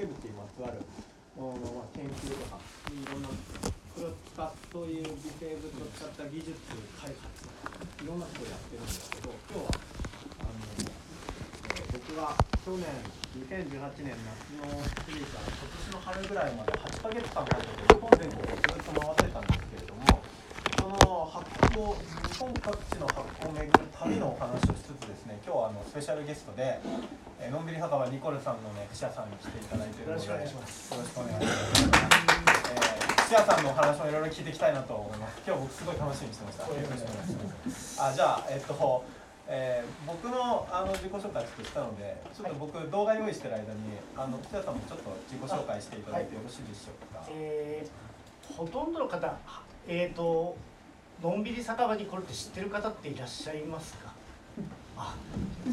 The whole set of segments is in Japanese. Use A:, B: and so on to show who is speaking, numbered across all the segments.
A: 生物にまつわるもの、まあ、研究とかいろんなそれを使っそういう微生物を使った技術開発いろんなことをやってるんですけど今日はあの、えー僕が去年2018年夏の過ぎから今年の春ぐらいまで8ヶ月間かけて日本全国をずっと回ってたんですけれどもその発酵日本各地の発酵を巡る旅のお話をしつつですね今日はあのスペシャルゲストで、えーのんびり墓場ニコルさんのね記者さんに来ていただいて
B: よろしくお願いします
A: よろしくお願いします。えー記者さんのお話もいろいろ聞いていきたいなと思います。今日僕すごい楽しみにしてました。よろしくお願いします。あじゃあえっと、えー僕のあの自己紹介ちょっとしたので、ちょっと僕動画用意してる間にあの記者さんもちょっと自己紹介していただいてよろしいでしょうか。
B: えーほとんどの方、えー、とのんびり酒場に来るって知ってる方っていらっしゃいますか？あ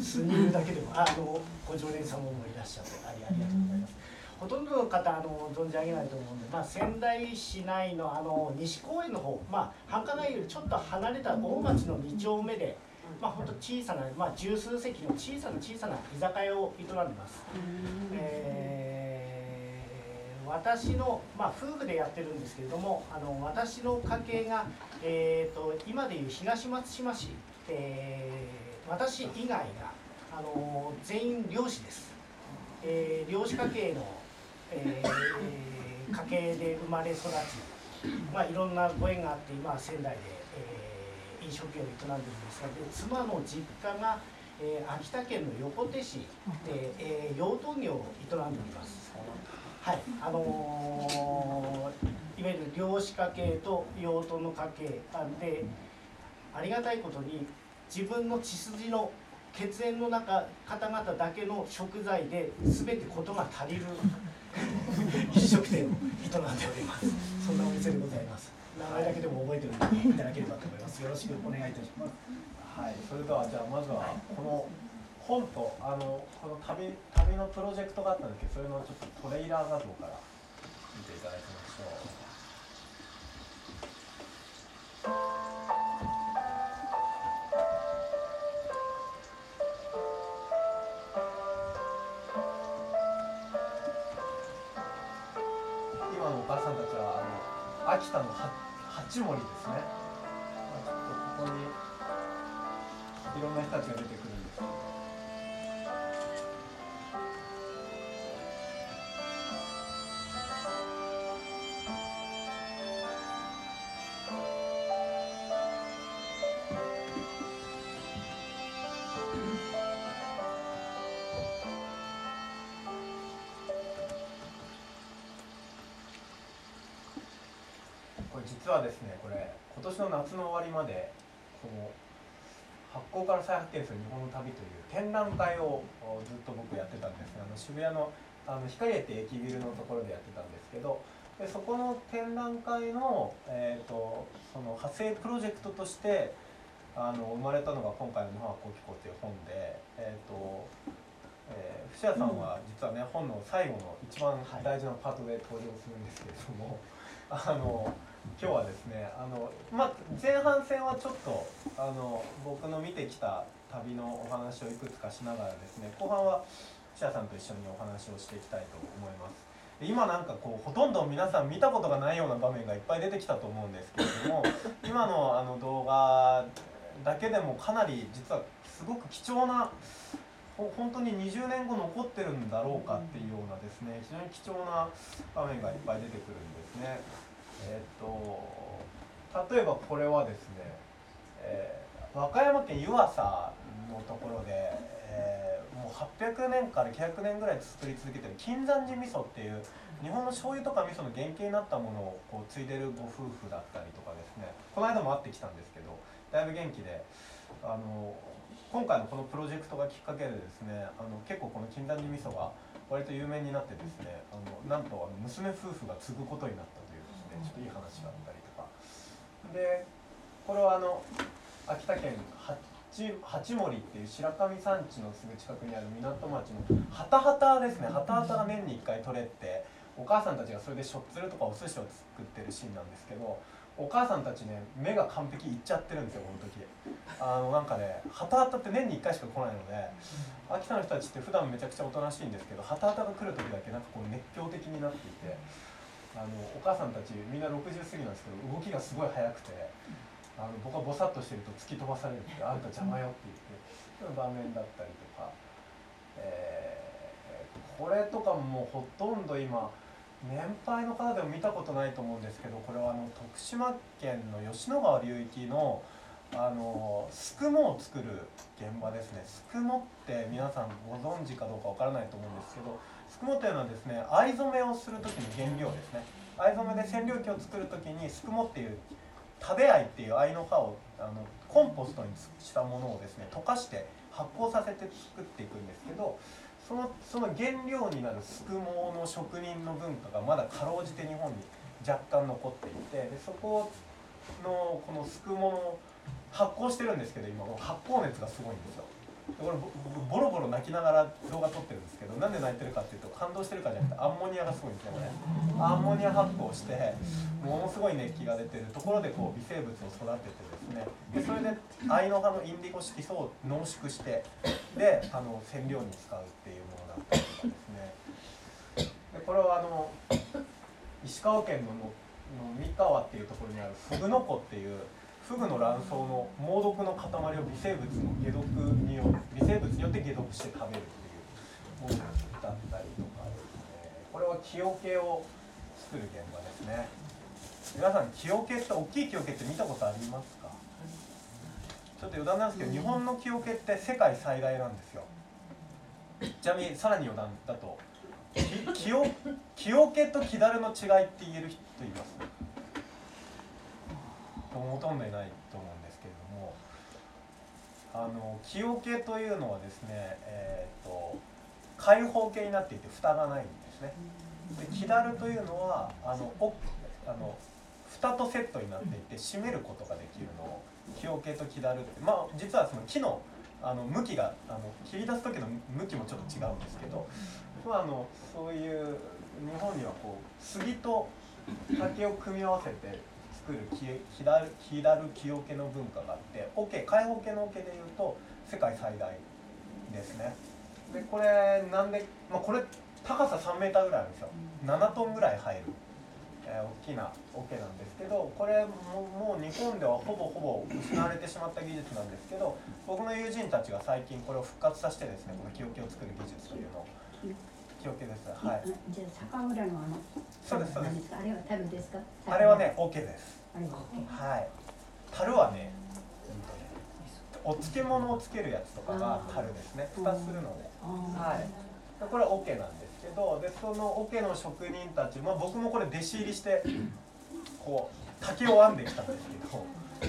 B: 数人いるだけでもああのご常連様もいらっしゃってありありがとうございますほとんどの方あの存じ上げないと思うんで、まあ、仙台市内のあの西公園の方、まあ、繁華街よりちょっと離れた大町の2丁目で、まあ、ほんと小さな、まあ、十数席の小さな小さな居酒屋を営んでます。えー私の、まあ、夫婦でやってるんですけれどもあの私の家系が、えー、と今でいう東松島市、えー私以外があの全員漁師です、えー漁師家系の、えー家系で生まれ育ち、まあ、いろんなご縁があって今は仙台で、えー飲食業を営んでるんですがで妻の実家が、えー秋田県の横手市で、えー養豚業を営んでおります。はい、あのーいわゆる漁師家系と養豚の家系でありがたいことに自分の血筋の血縁の中方々だけの食材で全てことが足りる飲食店を営んでおります。そんなお店でございます。名前だけでも覚えておいていただければと思います。よろしくお願いいたします。
A: はい、それではじゃあまずはこの本とあのこの旅旅のプロジェクトがあったんですけど、それのちょっとトレーラー画像から見ていただきましょう。秋田の八森ですね。まあちょっとここにいろんな人たちが出てくる年の夏の終わりまでこの発酵から再発見する日本の旅という展覧会をおずっと僕やってたんですがあの渋谷のあの光栄って駅ビルのところでやってたんですけどでそこの展覧会の,、えー、とその派生プロジェクトとしてあの生まれたのが今回の「日本発酵機構」という本で、えーとえー、伏屋さんは実はね本の最後の一番大事なパートで登場するんですけれども、あの今日はですねあの、まあ、前半戦はちょっとあの僕の見てきた旅のお話をいくつかしながらですね後半は記者さんと一緒にお話をしていきたいと思いますで今なんかこうほとんど皆さん見たことがないような場面がいっぱい出てきたと思うんですけれども 今のあの動画だけでもかなり実はすごく貴重なほ本当に20年後残ってるんだろうかっていうようなですね非常に貴重な場面がいっぱい出てくるんですね。えっと例えばこれはですね、えー和歌山県湯浅のところで、えーもう800年から900年ぐらい作り続けてる金山寺味噌っていう日本の醤油とか味噌の原型になったものをこう継いでるご夫婦だったりとかですねこの間も会ってきたんですけどだいぶ元気であの今回のこのプロジェクトがきっかけでですねあの結構この金山寺味噌が割と有名になってですねあのなんとあの娘夫婦が継ぐことになったちょっといい話があったりとか。でこれはあの秋田県八八森っていう白神山地のすぐ近くにある港町のハタハタですね。ハタハタが年に1回取れてお母さんたちがそれでしょっつるとかお寿司を作ってるシーンなんですけどお母さんたちね目が完璧いっちゃってるんですよこの時。あのなんかねハタハタって年に1回しか来ないので秋田の人たちって普段めちゃくちゃおとなしいんですけどハタハタが来る時だけなんかこう熱狂的になっていてあのお母さんたちみんな60過ぎなんですけど動きがすごい速くてあの僕はボサッとしてると突き飛ばされるってあんた邪魔よって言ってそういう場面だったりとか、えーこれとかもほとんど今年配の方でも見たことないと思うんですけどこれはあの徳島県の吉野川流域のあのすくもを作る現場ですね。すくもって皆さんご存知かどうかわからないと思うんですけどすくもというのはですね藍染めをする時の原料ですね。藍染めで染料機を作る時にすくもっていう食べ藍っていう藍の葉をあのコンポストにしたものをですね溶かして発酵させて作っていくんですけどそのその原料になるすくもの職人の文化がまだかろうじて日本に若干残っていてでそこのこのすくもの発酵してるんですけど今発酵熱がすごいんですよ。これぼ僕ボロボロ泣きながら動画撮ってるんですけどなんで泣いてるかっていうと感動してるかじゃなくてアンモニアがすごいんですよねアンモニア発酵してものすごい熱気が出てるところでこう微生物を育ててですね。でそれで藍の葉のインディゴ色素を濃縮してであの染料に使うっていうものだったりとかですね。でこれはあの石川県ののの三河っていうところにあるフグノコっていうフグの卵巣の猛毒の塊を微生物の解毒によ微生物によって解毒して食べるっていうものだったりとかですね。これは木桶を作る現場ですね。皆さん木桶って大きい木桶って見たことありますか？ちょっと余談なんですけど日本の木桶って世界最大なんですよ。ちなみにさらに余談だと木お木桶と木だるの違いって言える人います？ほとんどいないと思うんですけれどもあの木桶というのはですねえっ、と開放形になっていて蓋がないんですね。で木だるというのはあのおあの蓋とセットになっていて閉めることができるのを木桶と木だるってまあ実はその木のあの向きがあの切り出す時の向きもちょっと違うんですけど、まあ、あのそういう日本にはこう杉と竹を組み合わせて作る木木だる木だる木桶の文化があって桶開放系の桶でいうと世界最大ですね。でこれなんで、まあ、これ高さ3メーターぐらいあるんですよ。7トンぐらい入る、えー大きな桶なんですけどこれももう日本ではほぼほぼ失われてしまった技術なんですけど僕の友人たちが最近これを復活させてですねこの木桶を作る技術というのを木桶ですはい。
C: じゃあ酒蔵のあの
A: そうですそうです。
C: あれは樽ですか？
A: あれはね桶です。
C: あれは OK
A: はい。樽はねお漬物をつけるやつとかが樽ですね。蓋するので。
C: あ
A: はい。これは桶なんですけどでその桶の職人たち、まあ、僕もこれ弟子入りして こう竹を編んできたんですけど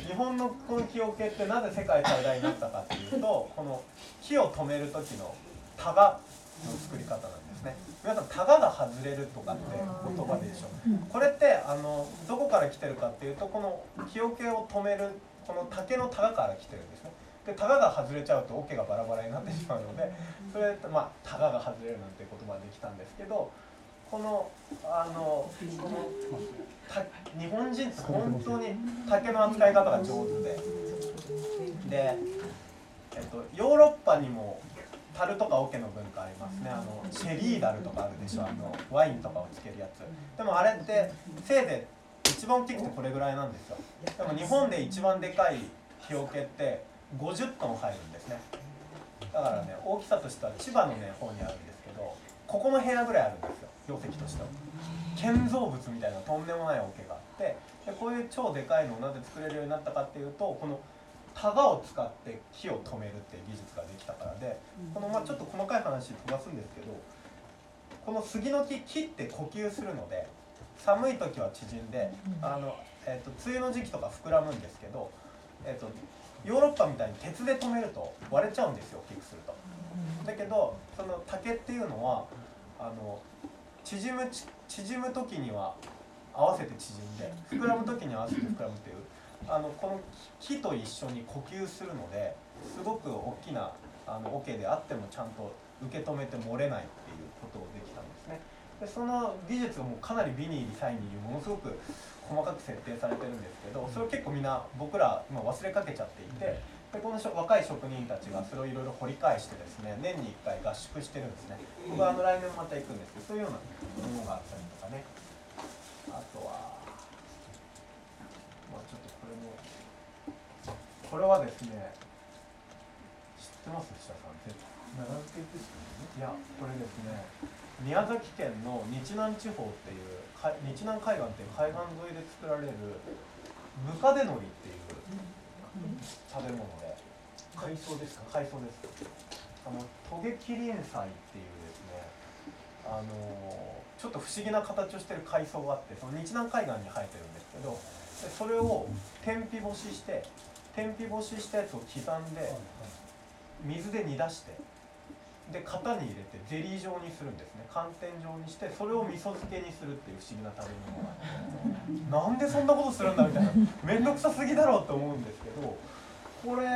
A: 日本のこの木桶ってなぜ世界最大になったかっていうとこの木を止める時のタガの作り方なんですね。皆さんタガが外れるとかって言葉でしょこれってあのどこから来てるかっていうとこの木桶を止めるこの竹のタガから来てるんですね。でタガが外れちゃうと桶がバラバラになってしまうのでそれでまあタガが外れるなんて言葉ができたんですけどこのあのこのた日本人って本当に竹の扱い方が上手で。で、えっと、ヨーロッパにも樽とか桶の文化ありますね。あのシェリーダルとかあるでしょ。あのワインとかをつけるやつ。でもあれってせいぜい一番大きくてこれぐらいなんですよ。でも日本で一番でかい木桶って50トン入るんですね。だからね大きさとしては千葉のね方にあるんですけどここの部屋ぐらいあるんですよ。容積としては。建造物みたいなとんでもない桶があってでこういう超でかいのをなぜ作れるようになったかっていうとこのタガを使って木を止めるっていう技術ができたからでこのまあちょっと細かい話飛ばすんですけどこの杉の木切って呼吸するので寒い時は縮んであの、えー、と梅雨の時期とか膨らむんですけど、えー、とヨーロッパみたいに鉄で止めると割れちゃうんですよ大きくすると。だけどその竹っていうのはあの縮むち縮む時には合わせて縮んで膨らむ時に合わせて膨らむっていうあのこの木と一緒に呼吸するのですごく大きなあの桶であってもちゃんと受け止めて漏れないっていうことをできたんですね。でその技術がもうかなりビニーリサイニーにものすごく細かく設定されてるんですけどそれを結構みんな僕ら今忘れかけちゃっていてでこの若い職人たちがそれをいろいろ掘り返してですね年に1回合宿してるんですね。僕はあの来年また行くんですけどそういうようなものがあったりとかねあとはまあちょっとこれもこれはですね知ってます？下さん絶対。
D: 長付けです
A: いやこれですね宮崎県の日南地方っていう日南海岸っていう海岸沿いで作られるムカデノリっていう食べ物で
D: 海藻ですか？
A: 海藻です。あのトゲキリンサイっていうですねあのちょっと不思議な形をしてる海藻があってその日南海岸に生えてるんですけどでそれを天日干しして天日干ししたやつを刻んで水で煮出してで型に入れてゼリー状にするんですね。寒天状にしてそれを味噌漬けにするっていう不思議な食べ物があって。なんでそんなことするんだみたいな。面倒くさすぎだろうと思うんですけどこれ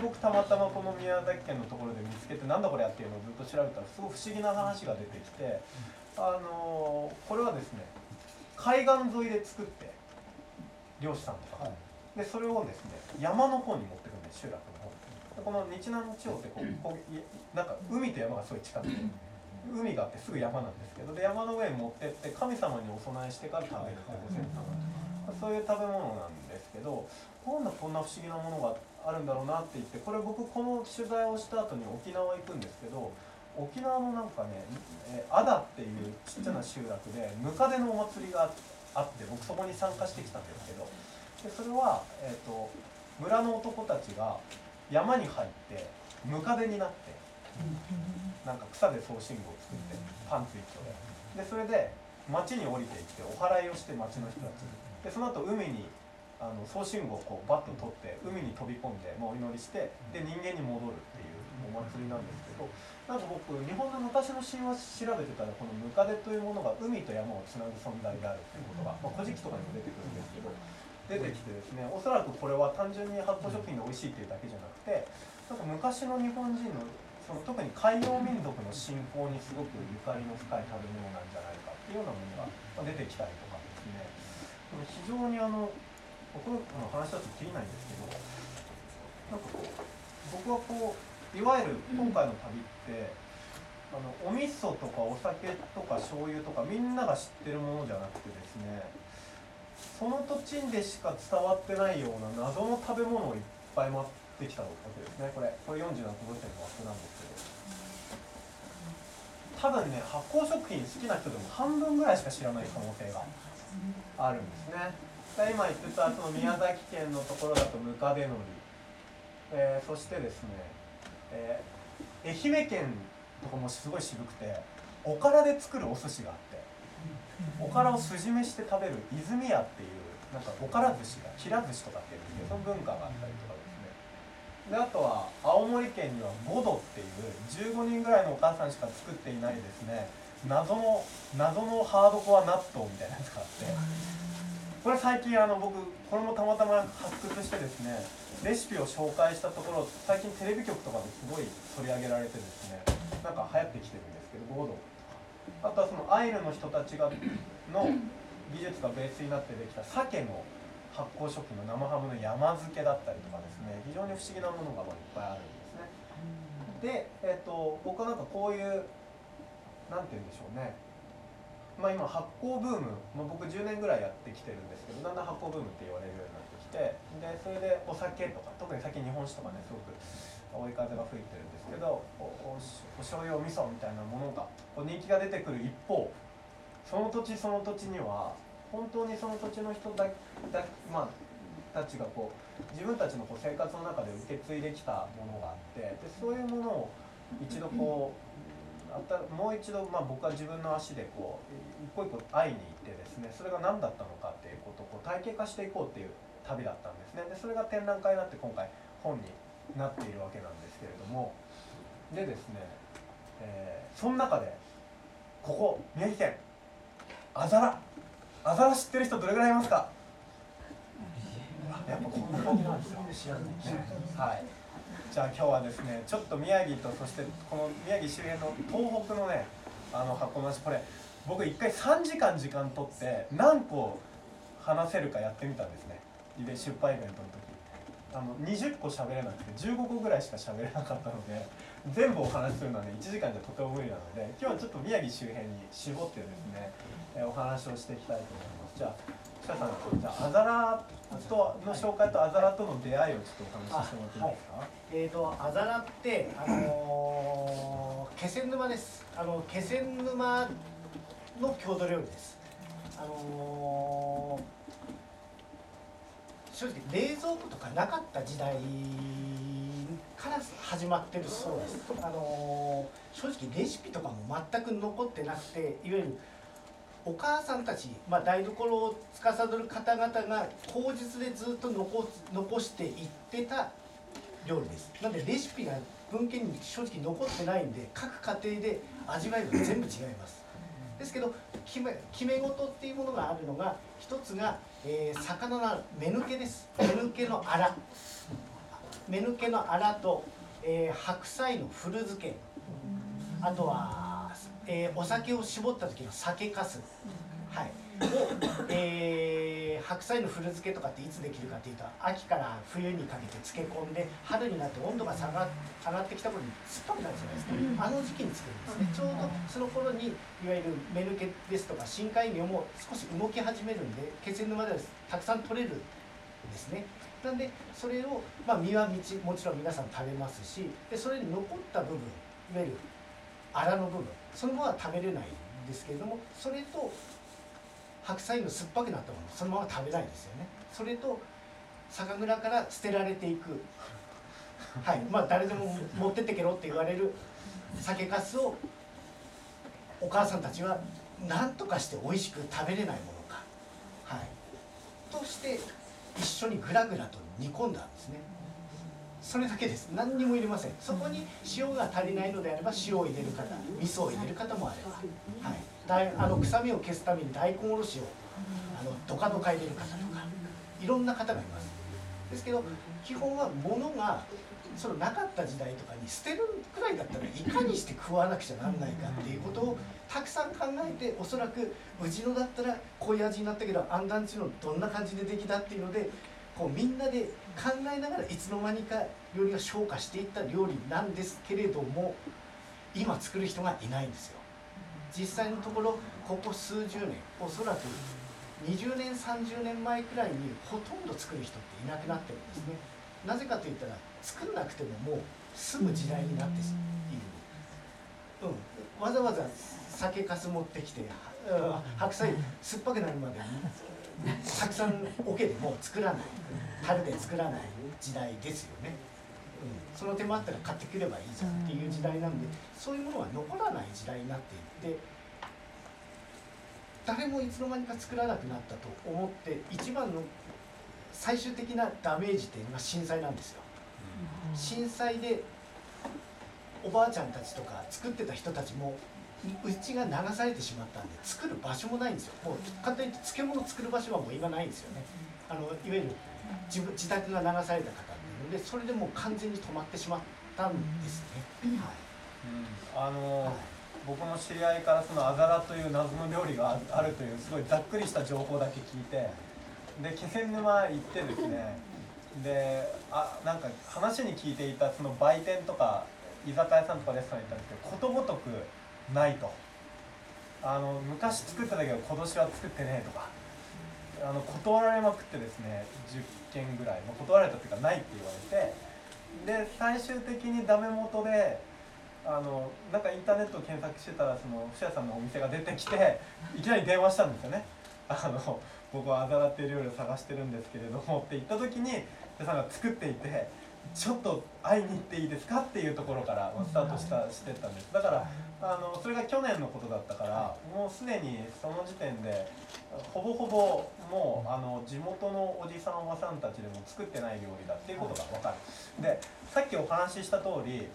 A: 僕たまたまこの宮崎県のところで見つけてなんだこれやっていうのをずっと調べたらすごい不思議な話が出てきてあのこれはですね海岸沿いで作って漁師さんとか。がでそれをですね山の方に持ってくるんです集落の方この日南地方ってこうこういなんか海と山がすごい近くて海があってすぐ山なんですけどで山の上に持ってって神様にお供えしてから食べるってご先祖様。そういう食べ物なんですけどなんだこんな不思議なものがあるんだろうなって言ってこれ僕この取材をした後に沖縄行くんですけど沖縄のなんかねえーアダっていうちっちゃな集落でムカデのお祭りがあって僕そこに参加してきたんですけどでそれは、えー、と村の男たちが山に入ってムカデになってなんか草で送信号を作ってパンツ一丁で。でそれで町に降りていってお祓いをして町の人たちでその後海にあの送信号をこうバッと取って海に飛び込んで、まあ、お祈りしてで人間に戻るっていうお祭りなんですけどなんか僕日本の昔の神話調べてたらこのムカデというものが海と山をつなぐ存在であるっていうことが、まあ、古事記とかにも出てくるんですけど出てきてですねおそらくこれは単純に発酵食品が美味しいっていうだけじゃなくてなんか昔の日本人のその特に海洋民族の信仰にすごくゆかりの深い食べ物なんじゃないかっていうようなものが出てきたりとかですね。これ非常にあの僕の話だときりないんですけどなんかこう僕はこういわゆる今回の旅ってあのお味噌とかお酒とか醤油とかみんなが知ってるものじゃなくてですねその土地でしか伝わってないような謎の食べ物をいっぱい待ってきたわけですね。これこれ47都道府県の枠なんですけど。多分ね発酵食品好きな人でも半分ぐらいしか知らない可能性があるんですね。で今言ってたその宮崎県のところだとムカデのり、えーそしてですね、えー愛媛県とかもすごい渋くておからで作るお寿司があって。おからを酢締めして食べる泉屋っていうなんかおから寿司が平寿司とかっていうその文化があったりとかですね。であとは青森県には五度っていう15人ぐらいのお母さんしか作っていないですね謎の謎のハードコア納豆みたいなやつがあって。これ最近あの僕これもたまたま発掘してですねレシピを紹介したところ最近テレビ局とかですごい取り上げられてですねなんか流行ってきてるんですけど五度。あとはそのアイヌの人たちがの技術がベースになってできた鮭の発酵食品の生ハムの山漬けだったりとかですね。非常に不思議なものがいっぱいあるんですね。で、えっと僕はなんかこういうなんて言うんでしょうね。まあ今発酵ブーム、まあ、僕10年ぐらいやってきてるんですけどだんだん発酵ブームって言われるようになってきてでそれでお酒とか特に最近日本酒とかねすごく追い風が吹いてるんですけどおおお醤油お味噌みたいなものがこう人気が出てくる一方その土地その土地には本当にその土地の人だだ、まあ、たちがこう自分たちのこう生活の中で受け継いできたものがあってでそういうものを一度こうあたもう一度、まあ、僕は自分の足でこう一個一個会いに行ってですねそれが何だったのかっていうことをこう体系化していこうっていう旅だったんですね。でそれが展覧会になって今回本になっているわけなんですけれども。でですね、えーその中でここ宮城県あざらあざら知ってる人どれぐらいいますか？やっぱこんな感じなんですよ。はい。じゃあ今日はですね、ちょっと宮城とそしてこの宮城周辺の東北のね、あの箱なしこれ僕一回3時間時間取って何個話せるかやってみたんですね。イベ出版イベントの時あの20個喋れなくて15個ぐらいしか喋れなかったので全部お話しするのはね1時間じゃとても無理なので今日はちょっと宮城周辺に絞ってですね、えーお話をしていきたいと思います。じゃあ記者さんじゃあアザラとの紹介とアザラとの出会いをちょっとお話ししてもらっていいですか、
B: えー、とあざらって、あのー気仙沼です。あの気仙沼の郷土料理です。あの正直冷蔵庫とかなかった時代から始まってるそうです。あのー正直レシピとかも全く残ってなくていわゆるお母さんたち、まあ、台所を司る方々が口実でずっと残残していってた料理です。なのでレシピが文献に正直残ってないんで各家庭で味わいが全部違います。ですけど決め決め事っていうものがあるのが一つが、えー魚の目抜けです。目抜けのあら目抜けのあらと、えー白菜の古漬け。あとは、えーお酒を絞った時の酒かす、はい、えー白菜の古漬けとかっていつできるかっていうと秋から冬にかけて漬け込んで春になって温度が下が上がってきた頃に酸っぱくなるじゃないですか、あの時期に作るんですね。ちょうどその頃にいわゆる目抜けですとか深海魚も少し動き始めるんで気仙沼ではたくさん取れるんですね。なんでそれを、まあ、身はみちもちろん皆さん食べますしでそれに残った部分いわゆるアラの部分そのままは食べれないんですけれどもそれと白菜の酸っぱくなったものそのまま食べないですよね。それと酒蔵から捨てられていく。はい。まあ誰でも持ってってけろって言われる酒粕をお母さんたちは何とかして美味しく食べれないものか。はい。として一緒にグラグラと煮込んだんですね。それだけです。何にも入れません。そこに塩が足りないのであれば塩を入れる方味噌を入れる方もあれば、はいあの臭みを消すために大根おろしをあのドカドカ入れる方とかいろんな方がいます。ですけど基本は物がそのなかった時代とかに捨てるくらいだったらいかにして食わなくちゃなんないかっていうことをたくさん考えておそらくうちのだったらこういう味になったけどあんたんちのどんな感じでできたっていうのでこうみんなで考えながらいつの間にか料理が昇華していった料理なんですけれども今作る人がいないんですよ。実際のところここ数十年おそらく20年30年前くらいにほとんど作る人っていなくなってるんですね。なぜかといったら作んなくてももう済む時代になっている、うん、わざわざ酒かす持ってきて、白菜酸っぱくなるまでにたくさん桶でもう作らない。樽で作らない時代ですよね、その手間あったら買ってくればいいじゃんっていう時代なんでそういうものは残らない時代になっていって誰もいつの間にか作らなくなったと思って一番の最終的なダメージっていうのが震災なんですよ。震災でおばあちゃんたちとか作ってた人たちもううちが流されてしまったんで作る場所もないんですよ。もう簡単に言って漬物作る場所はもう今ないんですよね。あのいわゆる自分自宅が流された方でそれでもう完全に止まってしまったんですね、はい。
A: あの
B: はい。
A: 僕の知り合いからそのあざらという謎の料理があるというすごいざっくりした情報だけ聞いてで気仙沼行ってですねであなんか話に聞いていたその売店とか居酒屋さんとかレストラン行ったんですけどことごとくないと。あの昔作ってたけど今年は作ってねえとか。あの断られまくってですね10件ぐらい、まあ、断られたっていうかないって言われてで最終的にダメ元であのなんかインターネットを検索してたらその布屋さんのお店が出てきて いきなり電話したんですよね。あの僕はあざらって料理を探してるんですけれどもって言った時に布屋さんが作っていてちょっと会いに行っていいですかっていうところからまあスタートしたしてったんです。だからあのそれが去年のことだったからもうすでにその時点でほぼほぼもうあの地元のおじさんおばさんたちでも作ってない料理だっていうことが分かる。でさっきお話しした通り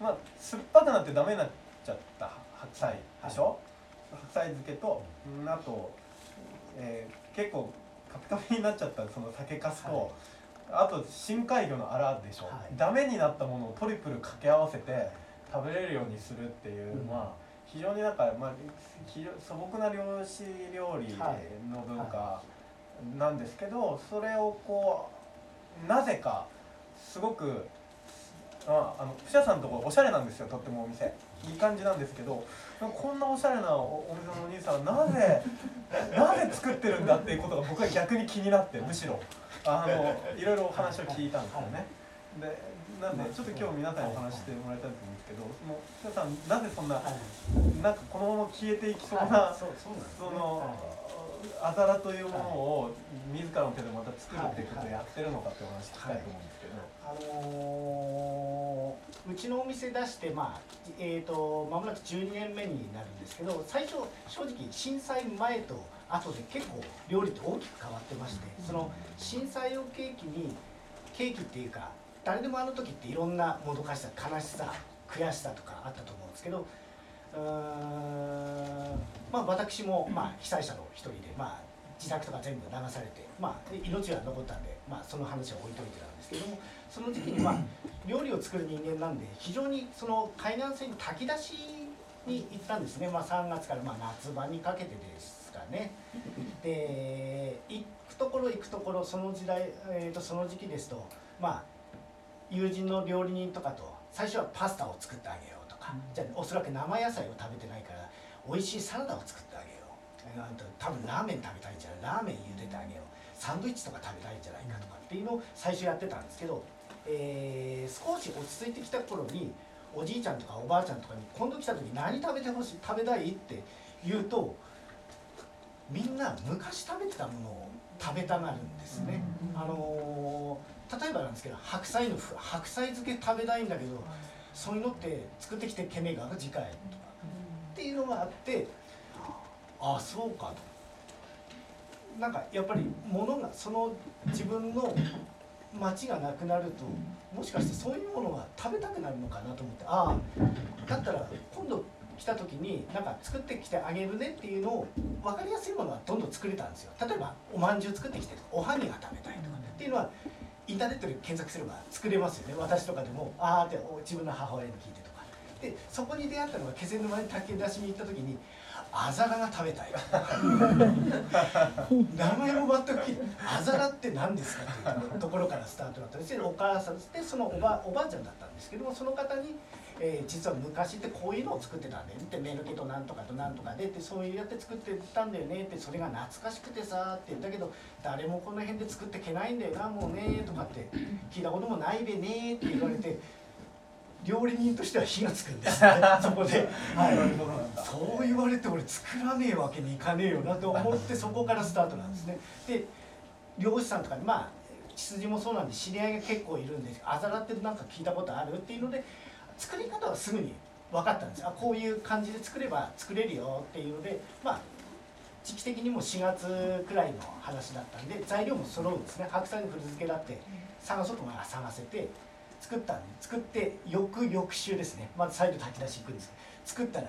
A: まあ酸っぱくなってダメになっちゃった白菜でしょ、白菜漬けとうんあと、えー結構カピカピになっちゃったその酒かすと、
B: はい
A: あと深海魚のアラでしょ、
B: はい。
A: ダメになったものをトリプル掛け合わせて食べれるようにするっていう、
B: うん。
A: まあ非常になんか、まあ、素朴な漁師料理の文化なんですけど、それをこうなぜかすごくああの富士さんのところおしゃれなんですよとってもお店。いい感じなんですけどこんなおしゃれなおお店のお兄さんはなぜ なぜ作ってるんだっていうことが僕は逆に気になってむしろあのいろいろお話を聞いたんですよね。でなんでちょっと今日皆さんにお話ししてもらいたいと思うんですけどもう富士さんなぜそんな
B: はい。
A: なんかこのまま消えていきそうな
B: はい。そ
A: の
B: はい。
A: あざらというものを自らの手でまた作るっていうことをやってるのかってお話聞きたいと思うんですけど。
B: あのーうちのお店出してまあえー、と間もなく12年目になるんですけど最初正直震災前と後で結構料理って大きく変わってましてその震災を契機に契機っていうか誰でもあの時っていろんなもどかしさ悲しさ悔しさとかあったと思うんですけどうーんまあ私もまあ被災者の一人でまあ自宅とか全部流されてまあ命は残ったんでまあその話は置いといてなんですけどもその時期にまあ料理を作る人間なんで非常にその海岸線に炊き出しに行ったんですね、まあ、3月からまあ夏場にかけてです。かね。で行くところ行くところその時代、えー、とその時期ですとまあ友人の料理人とかと最初はパスタを作ってあげようとか、じゃあおそらく生野菜を食べてないから美味しいサラダを作ってあげよう。あと多分ラーメン食べたいんじゃない？ラーメン茹でてあげよう。サンドイッチとか食べたいんじゃないかとかっていうのを最初やってたんですけど、えー少し落ち着いてきた頃におじいちゃんとかおばあちゃんとかに今度来た時何食べてほしい？食べたい？って言うとみんな昔食べてたものを食べたがるんですね。あのー例えばなんですけど白菜のふ白菜漬け食べたいんだけどそういうのって作ってきてけねえが次回とかっていうのがあってああそうかと。なんかやっぱり物がその自分の町がなくなるともしかしてそういうものが食べたくなるのかなと思ってああだったら今度来た時になんか作ってきてあげるねっていうのを分かりやすいものはどんどん作れたんですよ。例えばおまんじゅう作ってきてとかおはぎが食べたいとかっていうのはインターネットで検索すれば作れますよね。私とかでもああってお自分の母親に聞いてとか。でそこに出会ったのが気仙沼に竹出しに行った時にあざらが食べたい。名前も全く聞いてあざらって何ですかっていうところからスタートだったんですけどお母さんでそのおばおばあちゃんだったんですけどもその方に、えー実は昔ってこういうのを作ってたんだよねってメルケとなんとかとなんとかでってそういうやって作ってたんだよねってそれが懐かしくてさって言ったけど誰もこの辺で作ってけないんだよなもうねとかって聞いたこともないべねって言われて料理人としては火がつくんですね そこで。はい
A: そう
B: 言われて俺作らねえわけにいかねえよなと思ってそこからスタートなんですね。で漁師さんとかにまあ血筋もそうなんで知り合いが結構いるんであざらってなんか聞いたことあるっていうので作り方はすぐに分かったんです。あこういう感じで作れば作れるよっていうのでまあ時期的にも4月くらいの話だったんで材料も揃うんですね。白菜の古漬けだって探そうと思えば探せて作ったんで作って翌翌週ですね。まず再度炊き出し行くんです作ったら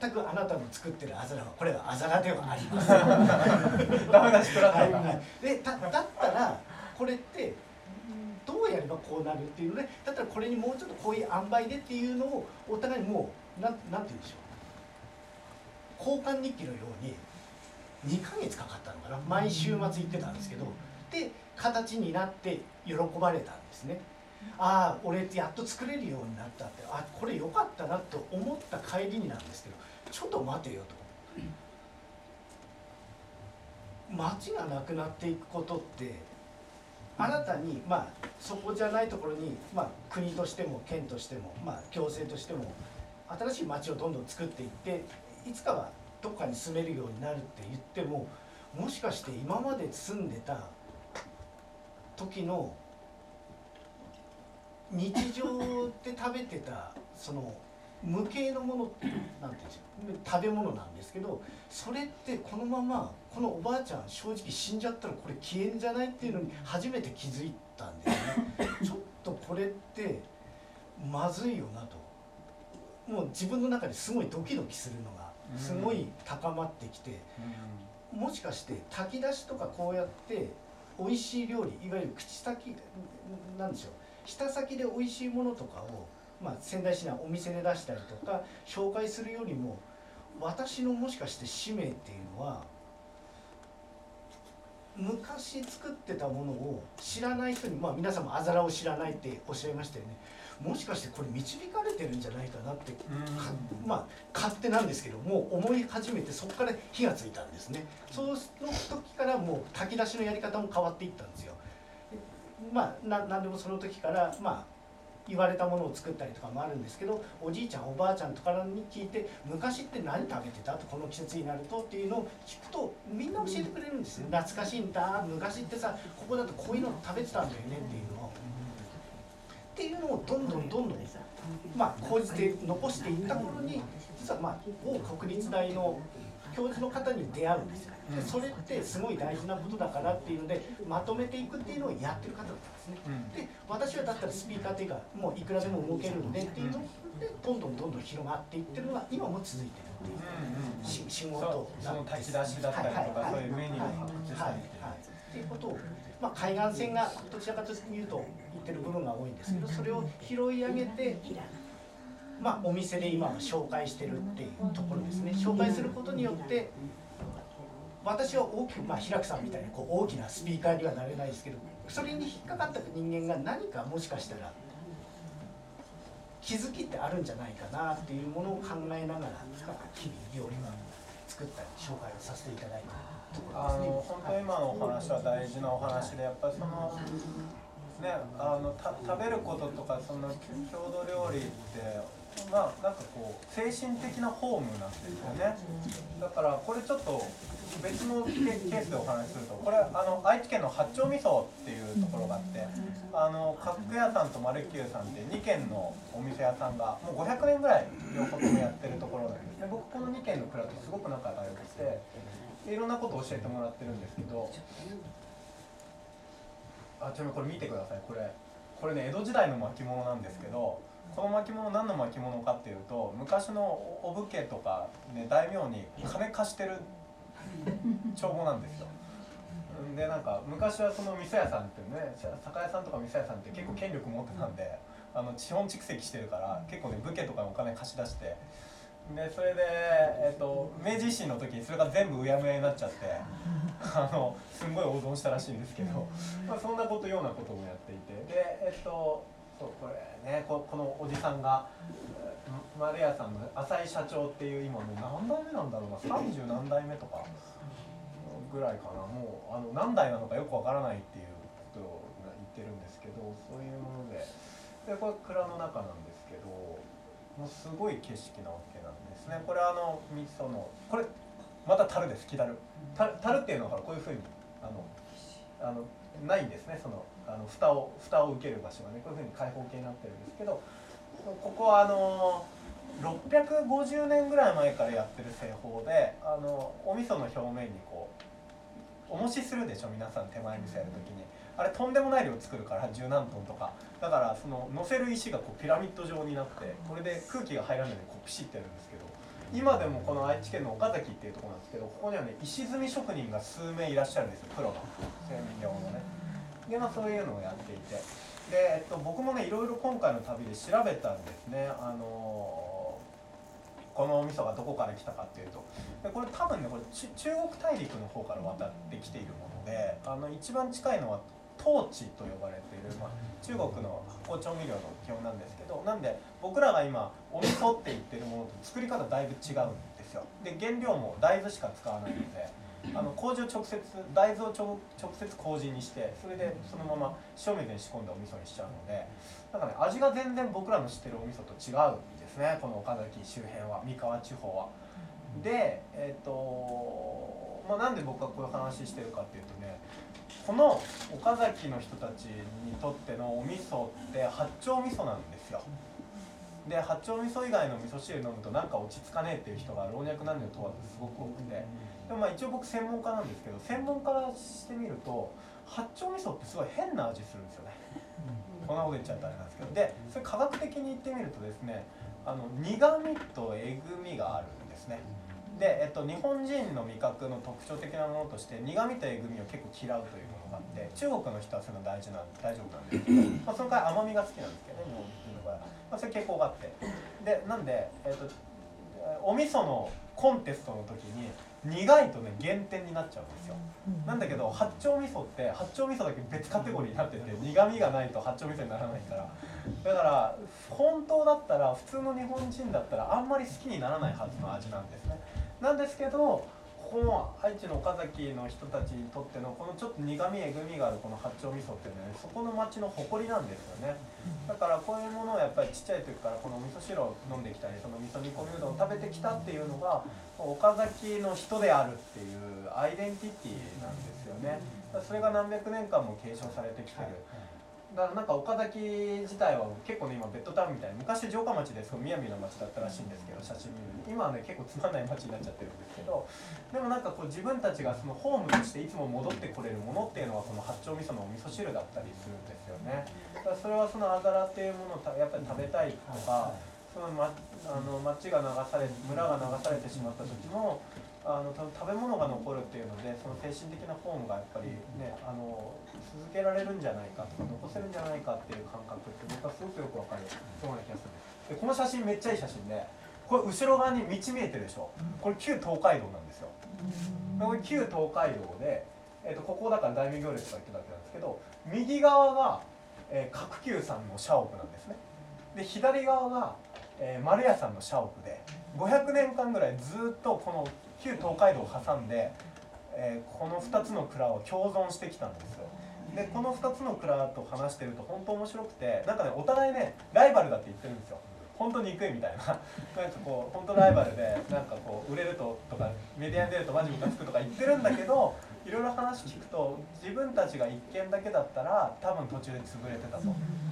B: 全くあなたの作ってるあざらはこれはあざらではありません。
A: ダメな人だった
B: はい
A: んだ、
B: はい。でだだったらこれってどうやればこうなるっていうのでだったらこれにもうちょっとこういう塩梅でっていうのをお互いにもうなんなんて言うんでしょう。交換日記のように2ヶ月かかったのかな。毎週末行ってたんですけど。で形になって喜ばれたんですね。ああ俺やっと作れるようになったって。あこれ良かったなと思った帰りになんですけどちょっと待てよと。町がなくなっていくことってあなたにまあそこじゃないところに、まあ、国としても県としても、まあ、行政としても新しい町をどんどん作っていっていつかはどっかに住めるようになるって言ってももしかして今まで住んでた時の日常で食べてたその無形のものってなんて言うんでしょう食べ物なんですけどそれってこのままこのおばあちゃん正直死んじゃったらこれ消えんじゃないっていうのに初めて気づいたんですね。ちょっとこれってまずいよなと。もう自分の中ですごいドキドキするのがすごい高まってきて、もしかして炊き出しとかこうやって美味しい料理いわゆる口先なんでしょう舌先で美味しいものとかをまあ、仙台市内お店で出したりとか紹介するよりも私のもしかして使命っていうのは昔作ってたものを知らない人に、まあ、皆さんもあざらを知らないっておっしゃいましたよね。もしかしてこれ導かれてるんじゃないかなってかまあ勝手なんですけどもう思い始めてそこから火がついたんですね。その時からもう炊き出しのやり方も変わっていったんですよ。まあな何でもその時からまあ言われたものを作ったりとかもあるんですけどおじいちゃんおばあちゃんとかに聞いて昔って何食べてた？とこの季節になるとっていうのを聞くとみんな教えてくれるんですよ。懐かしいんだ昔ってさここだとこういうの食べてたんだよねっていうのを。っていうのをどんどんどんどんまあ講じて残していった頃に実はまあ某国立大の教授の方に出会うんですよ。でそれってすごい大事なことだからっていうのでまとめていくっていうのをやってる方だったんですね。で私はだったらスピーカーっていうかもういくらでも動けるんでっていうの。でどんどんどんどん広がっていってるのが今も続いてるっていうし仕事
A: そうその立ち出しだったりとか、そういうメニューを発掘したりっていう、
B: はい。はい。っていうことを、まあ、海岸線がどちらかというと言ってる部分が多いんですけどそれを拾い上げて、まあ、お店で今は紹介してるっていうところですね紹介することによって私は大きく、まあ、平久さんみたいにこう大きなスピーカーにはなれないですけどそれに引っかかった人間が何かもしかしたら気づきってあるんじゃないかなっていうものを考えながら日々料理は作ったり紹介をさせていただいているところ
A: あ
B: ですね。
A: の本当今のお話は大事なお話でやっぱりそのねあのた食べることとかその郷土料理ってまあなんかこう精神的なホームなんですよね。だからこれちょっと別のケースでお話しするとこれあの愛知県の八丁味噌っていうところがあってあの角屋さんとマルキューさんって2軒のお店屋さんがもう500年ぐらい両方ともやってるところなんですね。僕この2軒の蔵とすごく仲が良くていろんなことを教えてもらってるんですけどあちなみにこれ見てください。これこれね江戸時代の巻物なんですけどこの巻物何の巻物かっていうと昔のお武家とか、ね、大名に金貸してる帳簿なんですよ。でなんか昔はその味噌屋さんってね酒屋さんとか味噌屋さんって結構権力持ってたんであの資本蓄積してるから結構ね武家とかにお金貸し出してでそれで、えっと、明治維新の時にそれが全部うやむやになっちゃってあのすんごい大損したらしいんですけど、まあ、そんなことようなこともやっていてでえっとそうこれねここのおじさんが丸屋さんの浅井社長っていう今もう何代目なんだろうな30何代目とかぐらいかな。もうあの何代なのかよくわからないっていうことを言ってるんですけどそういうもので。でこれ蔵の中なんですけどもうすごい景色なわけなんですね。これあの味噌のこれまた樽です木樽。樽っていうのはこういうふうにあのあのないんですねそのあの蓋を蓋を受ける場所がねこういうふうに開放形になってるんですけどここはあの650年ぐらい前からやってる製法であのお味噌の表面にこう重しするでしょ皆さん手前味噌やる時に。あれとんでもない量作るから十何トンとか。だからその乗せる石がこうピラミッド状になってこれで空気が入らないでこうピシッてやるんです今でもこの愛知県の岡崎っていうところなんですけどここにはね石積み職人が数名いらっしゃるんですよプロの。製麺用のね。でまあそういうのをやっていて。で、えっと、僕もねいろいろ今回の旅で調べたんですね。あのーこのお味噌がどこから来たかっていうと。でこれ多分ねこれち中国大陸の方から渡ってきているものであの一番近いのはトーチと呼ばれている、まあ、中国の発酵調味料の基本なんですけどなんで僕らが今お味噌って言ってるものと作り方だいぶ違うんですよ。で原料も大豆しか使わないのであの麹を直接大豆を直直接麹にしてそれでそのまま塩水に仕込んだお味噌にしちゃうのでなんかね味が全然僕らの知ってるお味噌と違うんですねこの岡崎周辺は三河地方は。でえっ、とまあ、なんで僕はこういう話してるかっていうとねこの岡崎の人たちにとってのお味噌って八丁味噌なんですよ。で八丁味噌以外の味噌汁飲むとなんか落ち着かねえっていう人が老若男女問わずすごく多くて。でもまあ一応僕専門家なんですけど専門家からしてみると八丁味噌ってすごい変な味するんですよね。こんなこと言っちゃったらあれなんですけど。でそれ科学的に言ってみるとですねあの苦味とえぐみがあるんですね。で、えっと、日本人の味覚の特徴的なものとして苦味とえぐみを結構嫌うというものがあって中国の人はそういうの大事なん大丈夫なんですけど、まあ、その代わり甘みが好きなんですけどね日本のが、まあ、そういう傾向があって。でなんで、えー、とお味噌のコンテストの時に苦いとね減点になっちゃうんですよ。なんだけど八丁味噌って八丁味噌だけ別カテゴリーになってて苦味がないと八丁味噌にならないから。だから本当だったら普通の日本人だったらあんまり好きにならないはずの味なんですね。なんですけどこの愛知の岡崎の人たちにとってのこのちょっと苦味えぐみがあるこの八丁味噌っていうのはねそこの町の誇りなんですよね。だからこういうものをやっぱりちっちゃい時からこの味噌汁を飲んできたりその味噌煮込みうどんを食べてきたっていうのが岡崎の人であるっていうアイデンティティなんですよね。それが何百年間も継承されてきてるだからなんか岡崎自体は結構ね今ベッドタウンみたいに昔城下町ですごい雅な町だったらしいんですけど写真見るに今はね結構つまんない町になっちゃってるんですけどでもなんかこう自分たちがそのホームとしていつも戻ってこれるものっていうのはこの八丁味噌のお味噌汁だったりするんですよね。だからそれはそのあざらっていうものをたやっぱり食べたいとかその、ま、あの町が流され村が流されてしまった時もあのた食べ物が残るっていうのでその精神的なホームがやっぱりねあの続けられるんじゃないかとか残せるんじゃないかっていう感覚って僕はすごくよくわかるそうな気がするでこの写真めっちゃいい写真でこれ後ろ側に道見えてるでしょこれ旧東海道なんですよ。これ旧東海道で、えー、とここだから大名行列とか言ってたわけなんですけど右側が、えー、角球さんの社屋なんですね。で左側が、えー、丸屋さんの社屋で500年間ぐらいずっとこの旧東海道を挟んで、えーこの2つの蔵を共存してきたんですよ。でこの2つの蔵と話してると本当面白くてなんかねお互いねライバルだって言ってるんですよ。本当に憎いみたいな。なんかこう本当ライバルでなんかこう売れるととかメディアに出るとマジムカつくとか言ってるんだけどいろいろ話聞くと自分たちが一軒だけだったら多分途中で潰れてたと。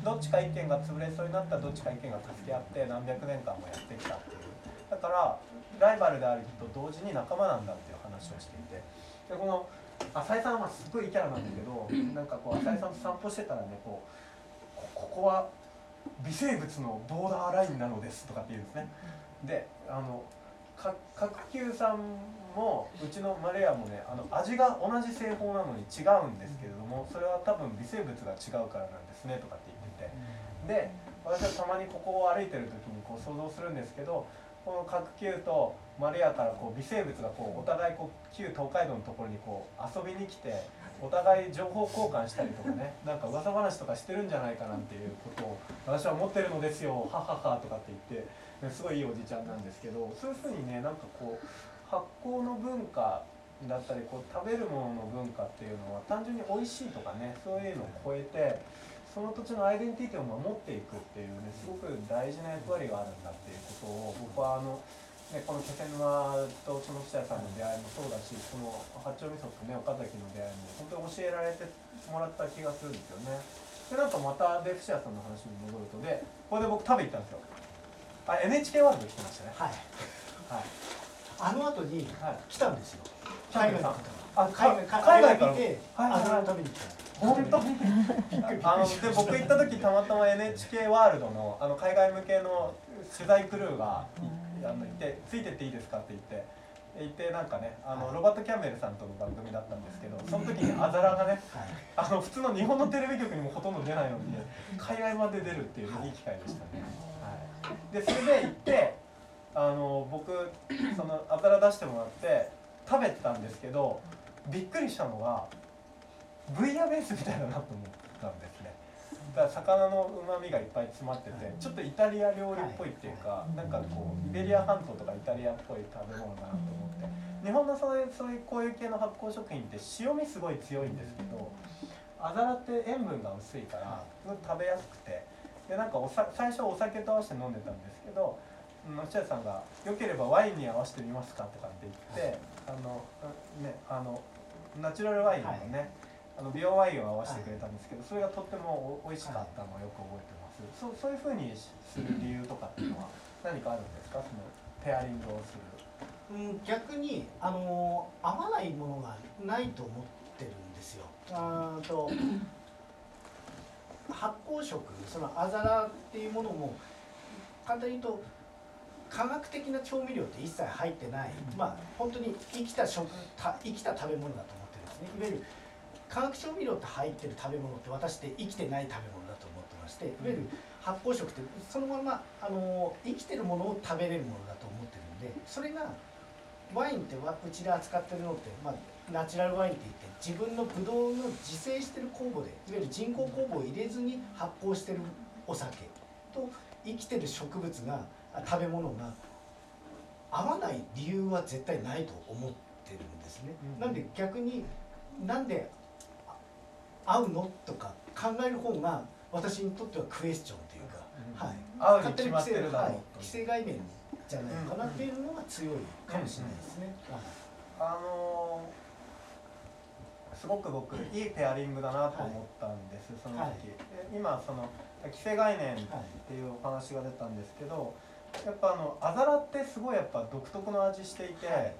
A: どっちか一軒が潰れそうになったらどっちか一軒が助け合って何百年間もやってきたっていう。だからライバルであると同時に仲間なんだっていう話をしていてでこの浅井さんはまあすごいいいキャラなんだけど なんかこう浅井さんと散歩してたらねこうこここは微生物のボーダーラインなのですとかって言うんですね。であのか角球さんもうちのマレアもねあの味が同じ製法なのに違うんですけれどもそれは多分微生物が違うからなんですねとかって言ってて。で私はたまにここを歩いてる時にこう想像するんですけどこの角球とマレアからこう微生物がこうお互いこう旧東海道のところにこう遊びに来てお互い情報交換したりとかね なんか噂話とかしてるんじゃないかなんていうことを私は思ってるのですよ。はははとかって言って、ねすごいいいおじちゃんなんですけどそういうふうにねなんかこう発酵の文化だったりこう食べるものの文化っていうのは単純に美味しいとかねそういうのを超えてその土地のアイデンティティを守っていくっていうねすごく大事な役割があるんだっていうことを僕はあの、ね、この気仙沼とその記者さんの出会いもそうだしこの八丁味噌とね岡崎の出会いも本当に教えられてもらった気がするんですよね。でなんかまたで伏屋さんの話に戻るとでこれで僕食べ行ったんですよ。あ NHK ワールド来てましたね。
B: はい
A: はい。
B: あの後に
A: はい。
B: 来たんですよ
A: キャンベルさん
B: 海外の方
A: あ
B: 海外
A: か
B: 海外
A: から
B: 見て
A: はいはい
B: あの食べに来た
A: 本当あので僕行った時たまたま NHK ワールドのあの海外向けの取材クルーがいあのいて「ついてっていいですか?」って言って行ってなんかねあのロバート・キャンベルさんとの番組だったんですけどその時にあざらがね
B: はい
A: あの普通の日本のテレビ局にもほとんど出ないのにね海外まで出るっていういい機会でしたね。はい、でそれで行ってあの僕そのあざら出してもらって食べたんですけどびっくりしたのがブイヤベースみたいだなと思ったんですね。だから魚のうまみがいっぱい詰まっててちょっとイタリア料理っぽいっていうかなんかこうイベリア半島とかイタリアっぽい食べ物だなと思って。日本のそういうそういうこういう系の発酵食品って塩味すごい強いんですけどあざらって塩分が薄いから食べやすくて。でなんかおさ最初お酒と合わせて飲んでたんですけどうん落合さんが「よければワインに合わせてみますか?」とかって言ってあのねあのナチュラルワインのね、あの美容ワインを合わせてくれたんですけど、それがとってもお美味しかったのをよく覚えてます、そうそういうふうにする理由とかっていうのは何かあるんですか？そのペアリングをする。
B: うん、逆に、あのー合わないものがないと思ってるんですよ。あーと 発酵食そのあざらっていうものも簡単に言うと科学的な調味料って一切入ってない、まあ本当に生きた食た生きた食べ物だと思ってるんですね。いわゆる化学調味料って入ってる食べ物って私って生きてない食べ物だと思ってましていわゆる発酵食ってそのままあの生きてるものを食べれるものだと思ってるんでそれがワインってわうちで扱ってるのって、まあ、ナチュラルワインって言って自分のブドウの自生してる酵母でいわゆる人工酵母を入れずに発酵してるお酒と生きてる植物があ食べ物が合わない理由は絶対ないと思ってるんですね。
A: うん
B: なんで逆になんであ合うの？とか考える方が私にとってはクエスチョンというか、
A: うん。
B: はい、
A: 合うに決まってるだろうと。
B: はい、既成概念じゃないのかなっていうのが強いかもしれないですね。
A: あのーすごく僕いいペアリングだなと思ったんです、その時、
B: はい。
A: で今その既成概念っていうお話が出たんですけどやっぱあのあざらってすごいやっぱ独特の味していて、
B: はい。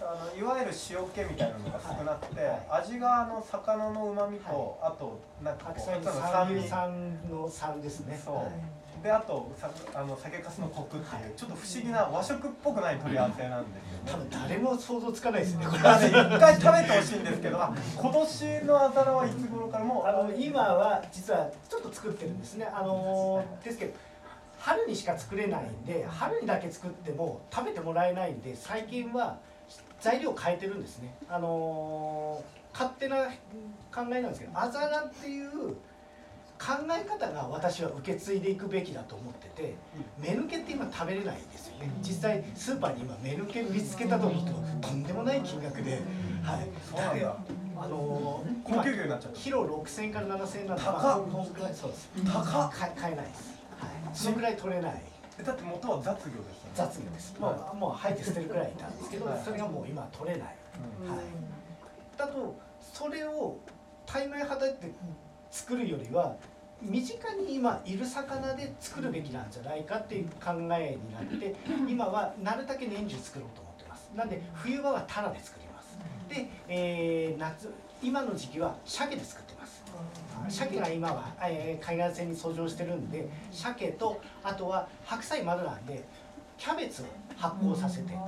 A: あのいわゆる塩気みたいなのが少なくて、
B: はい。
A: 味があの魚のうまみと、あとなんかこう
B: の酸
A: 味。
B: 味酸の酸ですね。
A: そう。
B: はい。
A: であとさあの酒粕のコクっていうちょっと不思議な和食っぽくない取り合わせなんですよね。
B: 多分誰も想像つかないですね。これ
A: 一回食べてほしいんですけどあ今年のあざらはいつ頃からもう
B: あの今は実はちょっと作ってるんですね。あのですけど春にしか作れないんで春にだけ作っても食べてもらえないんで最近は材料変えてるんですね。あの勝手な考えなんですけどあざらっていう考え方が私は受け継いでいくべきだと思ってて目抜けって今食べれないですよね。実際スーパーに今目抜け見つけたと思うととんでもない金額で、はい、
A: そうなんだ。
B: あのー
A: 高級魚になっちゃった。
B: キロ6000円から7000円なんで
A: 高っ。
B: まあそうです。
A: 高っ。
B: 買買えないです、はい、そのくらい取れない。
A: えだって元は雑魚ですよね。
B: 雑魚です、まあ、もう吐いて捨てるくらいなんですけど
A: はい。
B: それがもう今取れない、
A: うん。
B: はい、だとそれを大枚はたいて作るよりは身近に今いる魚で作るべきなんじゃないかっていう考えになって今はなるだけ年中作ろうと思ってます。なんで冬場はタラで作ります。で、えー夏今の時期は鮭で作ってます鮭が今は、えー海岸線に遡上してるんで鮭とあとは白菜まだなんでキャベツを発酵させて、はい、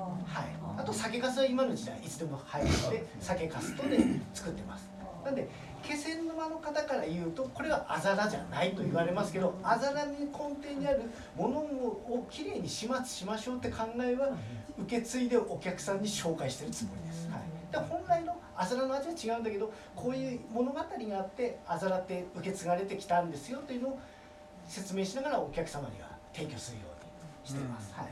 B: あと酒粕は今の時代いつでも入るので酒粕とで作ってます。なんで気仙沼の方から言うとこれはあざらじゃないと言われますけどあざらに根底にあるものをきれいに始末しましょうって考えは受け継いでお客さんに紹介してるつもりです、はい、で本来のあざらの味は違うんだけどこういう物語があってあざらって受け継がれてきたんですよというのを説明しながらお客様には提供するようにしています、はい。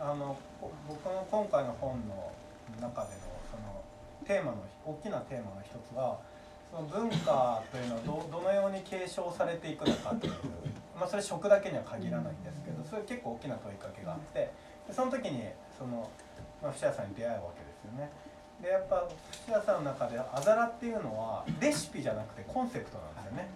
A: あのこ僕の今回の本の中でのそのテーマの大きなテーマの一つはその文化というのはどどのように継承されていくのかという、まあ、それ食だけには限らないんですけどそれ結構大きな問いかけがあってでその時にその、まあ、節屋さんに出会うわけですよね。でやっぱ節屋さんの中であざらっていうのはレシピじゃなくてコンセプトなんですよね。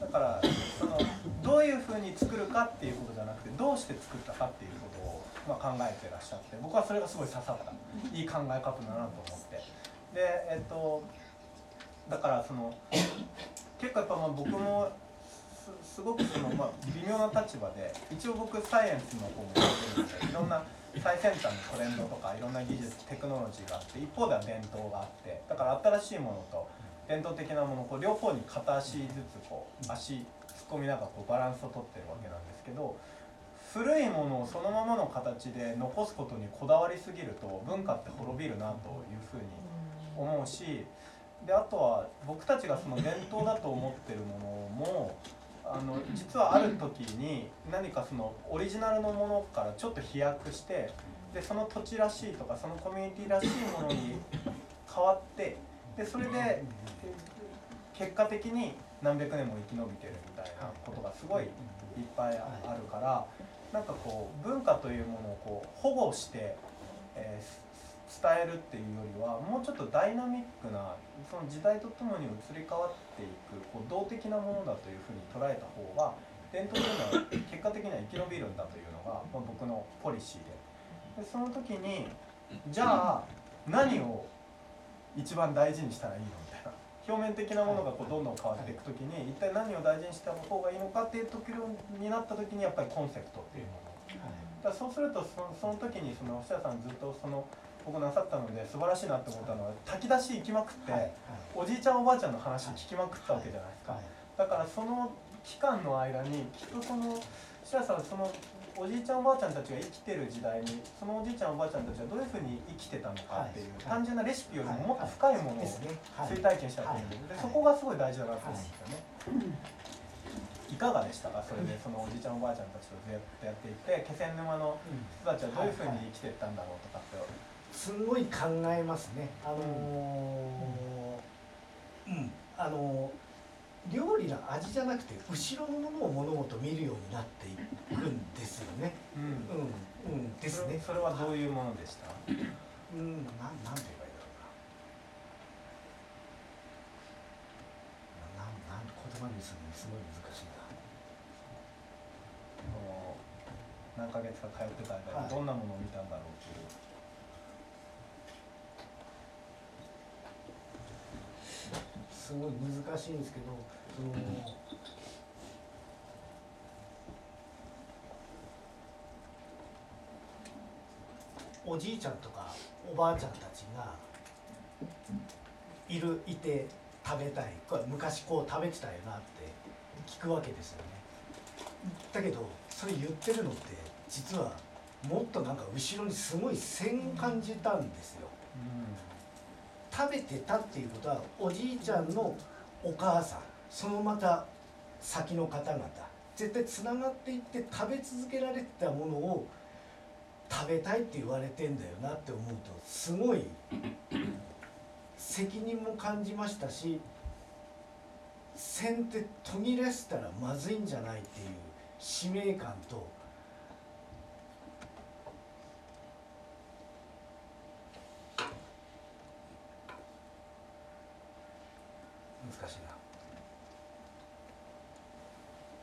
A: だからそのどういうふうに作るかっていうことじゃなくてどうして作ったかっていうことを、まあ、考えてらっしゃって僕はそれがすごい刺さった。いい考え方だなと思って。でえっとだからその結構やっぱまあ僕もすすごくその、まあ、微妙な立場で一応僕サイエンスの方もやってるんでいろんな最先端のトレンドとかいろんな技術テクノロジーがあって一方では伝統があってだから新しいものと伝統的なものこう両方に片足ずつこう足突っ込みながらこうバランスをとってるわけなんですけど古いものをそのままの形で残すことにこだわりすぎると文化って滅びるなというふうに思うしであとは僕たちがその伝統だと思ってるものもあの実はある時に何かそのオリジナルのものからちょっと飛躍してでその土地らしいとかそのコミュニティらしいものに変わってでそれで結果的に何百年も生き延びてるみたいなことがすごいいっぱいあるからなんかこう文化というものをこう保護して、えー伝えるっていうよりはもうちょっとダイナミックなその時代とともに移り変わっていくこう動的なものだというふうに捉えた方が伝統というのは結果的には生き延びるんだというのが、まあ、僕のポリシーで。でその時にじゃあ何を一番大事にしたらいいのみたいな表面的なものがこうどんどん変わっていく時に一体何を大事にした方がいいのかっていう時になった時にやっぱりコンセプトっていうもの。だそうするとそのその時にその星田さんずっとその僕なさったので素晴らしいなって思ったのは炊き出し行きまくって、
B: はい
A: おじいちゃんおばあちゃんの話聞きまくったわけじゃないですか、
B: はい
A: だからその期間の間にきっとその白さんはそのおじいちゃんおばあちゃんたちが生きてる時代にそのおじいちゃんおばあちゃんたちはどういうふうに生きてたのかっていう、
B: はい
A: 単純なレシピよりももっと深いものを追体験したと思うんで,、でそこがすごい大事だなと思うんですよね。い。かがでしたか？それでそのおじいちゃんおばあちゃんたちとずっとやっていて気仙沼の
B: うん
A: 人たちはどういうふうに生きてったんだろうとかって、
B: すごい考えますね。あのーうん、あのー料理の味じゃなくて後ろのものを物事見るようになっていくんですよね。
A: うん
B: うん、うん、ですね。
A: それはどういうものでした、
B: うん、なん、なんて言えばいいだろうな。な、なん、言葉にするのすごい難しいな。
A: 何ヶ月か通ってた間
B: はい
A: にどんなものを見たんだろうっていう。
B: すごい難しいんですけど、その。おじいちゃんとかおばあちゃんたちがいるいて食べたい昔こう食べてたよなって聞くわけですよねだけどそれ言ってるのって実はもっとなんか後ろにすごい線感じたんですようん食べてたっていうことはおじいちゃんのお母さんそのまた先の方々絶対つながっていって食べ続けられてたものを食べたいって言われてんだよなって思うとすごい責任も感じましたし先手途切らせたらまずいんじゃないっていう使命感と難しいな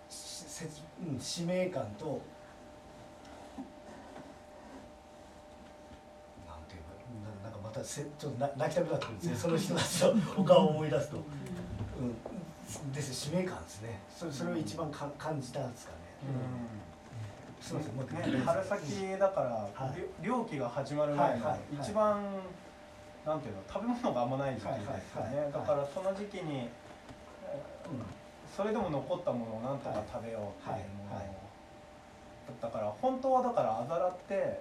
B: しせうん使命感となんて言えばななんかまたせちょっとな泣きたくなってくるんですね。その人たちのお顔を思い出すと、うん、です使命感ですね。それそれを一番か感じたんですかね、すみません
A: ね、春先だから、
B: はい。
A: 漁期が始まる前の
B: はいはいはい。
A: 一番、なんていうの食べ物があんまない時期ですよね。だからその時期に、えー
B: うん
A: それでも残ったものをなんとか食べようっていうものを、
B: はいはい
A: だから本当はだからあざらって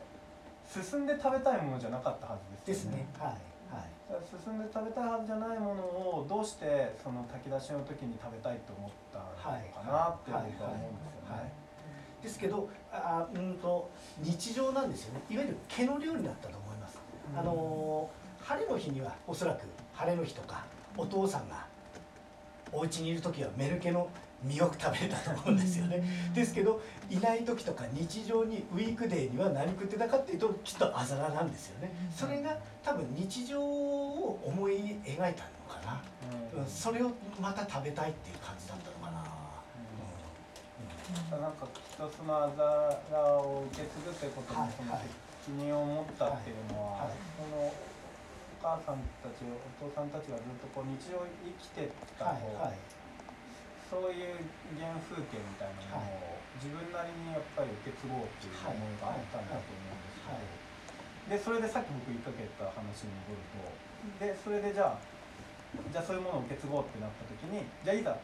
A: 進んで食べたいものじゃなかったはず
B: で
A: ですすよね。
B: ねはいはい。
A: 進んで食べたいはずじゃないものをどうしてその炊き出しの時に食べたいと思ったのかなって僕は思うんですよ
B: はい
A: ね。
B: ですけどあうんと日常なんですよね。いわゆる毛の量になったと思います、あのー晴れの日にはおそらく晴れの日とかお父さんがお家にいる時はメルケの身を食べれたと思うんですよね。ですけどいない時とか日常にウィークデーには何食ってたかっていうときっとあざらなんですよね。それが多分日常を思い描いたのかな、
A: うん。
B: うん、それをまた食べたいっていう感じだったのかな、
A: なんかきっとそのあざらを受け継ぐってことに
B: はいはい。
A: 責任を持ったっていうのは、
B: はいはい。
A: そのお母さんたちお父さんたちがずっとこう日常生きてた
B: はいはい。
A: そういう原風景みたいなものを自分なりにやっぱり受け継ごうっていう思いがあったんだと思うんですけど、
B: はい
A: でそれでさっき僕言いかけた話に戻るとでそれでじゃあじゃあそういうものを受け継ごうってなった時にじゃあいざ